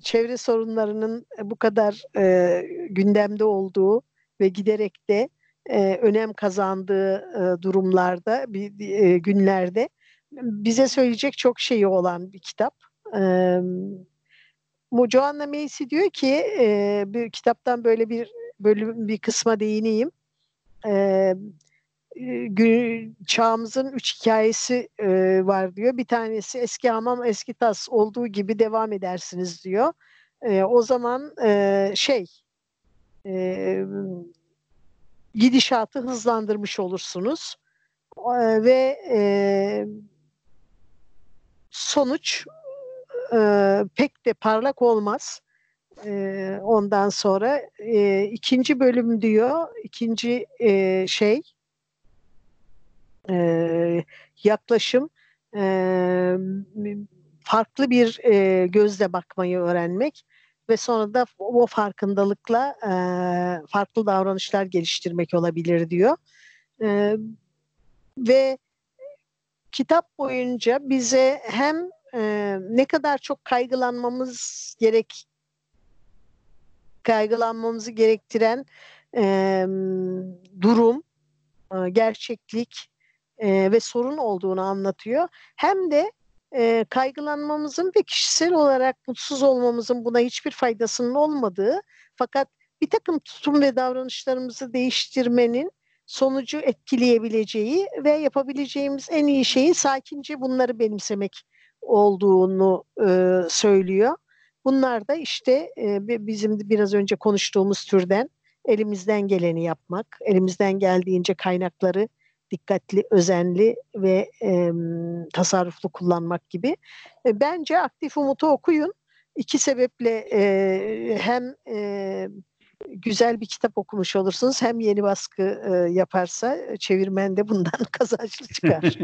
Speaker 2: çevre sorunlarının bu kadar e, gündemde olduğu ve giderek de e, önem kazandığı e, durumlarda, bir, e, günlerde bize söyleyecek çok şeyi olan bir kitap. E, Joanna Macy diyor ki e, bir kitaptan böyle bir bölüm bir kısma değineyim. E, gün, çağımızın üç hikayesi e, var diyor. Bir tanesi eski hamam eski tas olduğu gibi devam edersiniz diyor. E, o zaman e, şey e, gidişatı hızlandırmış olursunuz. E, ve e, sonuç e, pek de parlak olmaz. E, ondan sonra e, ikinci bölüm diyor, ikinci e, şey e, yaklaşım e, farklı bir e, gözle bakmayı öğrenmek ve sonra da o farkındalıkla e, farklı davranışlar geliştirmek olabilir diyor. E, ve kitap boyunca bize hem e, ne kadar çok kaygılanmamız gerek kaygılanmamızı gerektiren e, durum, e, gerçeklik e, ve sorun olduğunu anlatıyor. Hem de e, kaygılanmamızın ve kişisel olarak mutsuz olmamızın buna hiçbir faydasının olmadığı fakat bir takım tutum ve davranışlarımızı değiştirmenin sonucu etkileyebileceği ve yapabileceğimiz en iyi şeyi sakince bunları benimsemek olduğunu e, söylüyor. Bunlar da işte e, bizim biraz önce konuştuğumuz türden elimizden geleni yapmak, elimizden geldiğince kaynakları dikkatli, özenli ve e, tasarruflu kullanmak gibi. E, bence Aktif Umut'u okuyun. İki sebeple e, hem e, güzel bir kitap okumuş olursunuz. Hem yeni baskı e, yaparsa çevirmen de bundan <laughs> kazançlı çıkar.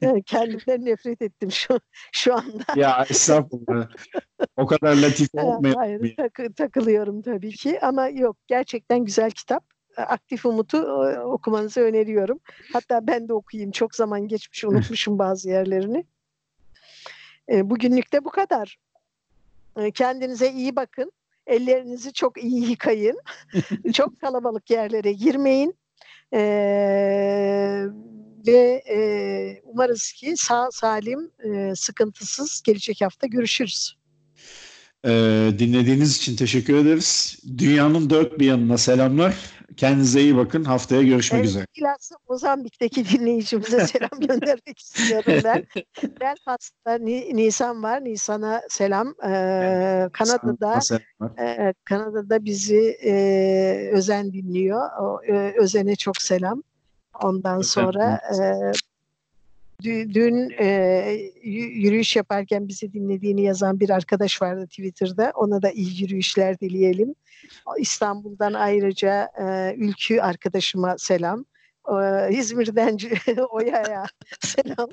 Speaker 2: yani kendimden nefret ettim şu şu anda.
Speaker 1: Ya estağfurullah. o kadar latif <laughs> olmayalım.
Speaker 2: Hayır takı, takılıyorum tabii ki ama yok gerçekten güzel kitap. Aktif Umut'u okumanızı öneriyorum. Hatta ben de okuyayım. Çok zaman geçmiş unutmuşum <laughs> bazı yerlerini. Bugünlük de bu kadar. Kendinize iyi bakın. Ellerinizi çok iyi yıkayın. <laughs> çok kalabalık yerlere girmeyin. Ee, ve e, umarız ki sağ salim, e, sıkıntısız gelecek hafta görüşürüz.
Speaker 1: Ee, dinlediğiniz için teşekkür ederiz. Dünyanın dört bir yanına selamlar. Kendinize iyi bakın. Haftaya görüşmek evet, üzere.
Speaker 2: Bilhassa Mozambik'teki dinleyicimize <laughs> selam göndermek istiyorum ben. Belfast'ta Nisan var. Nisan'a selam. Ee, Kanada'da e, Kanada'da bizi e, Özen dinliyor. O, e, Özen'e çok selam. Ondan sonra e, Dün e, yürüyüş yaparken bizi dinlediğini yazan bir arkadaş vardı Twitter'da. Ona da iyi yürüyüşler dileyelim. İstanbul'dan ayrıca e, Ülkü arkadaşıma selam. E, İzmir'den <laughs> Oya'ya selam.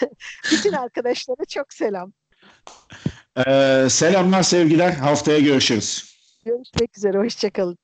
Speaker 2: <laughs> Bütün arkadaşlara çok selam.
Speaker 1: Ee, selamlar, sevgiler. Haftaya görüşürüz.
Speaker 2: Görüşmek üzere. Hoşçakalın.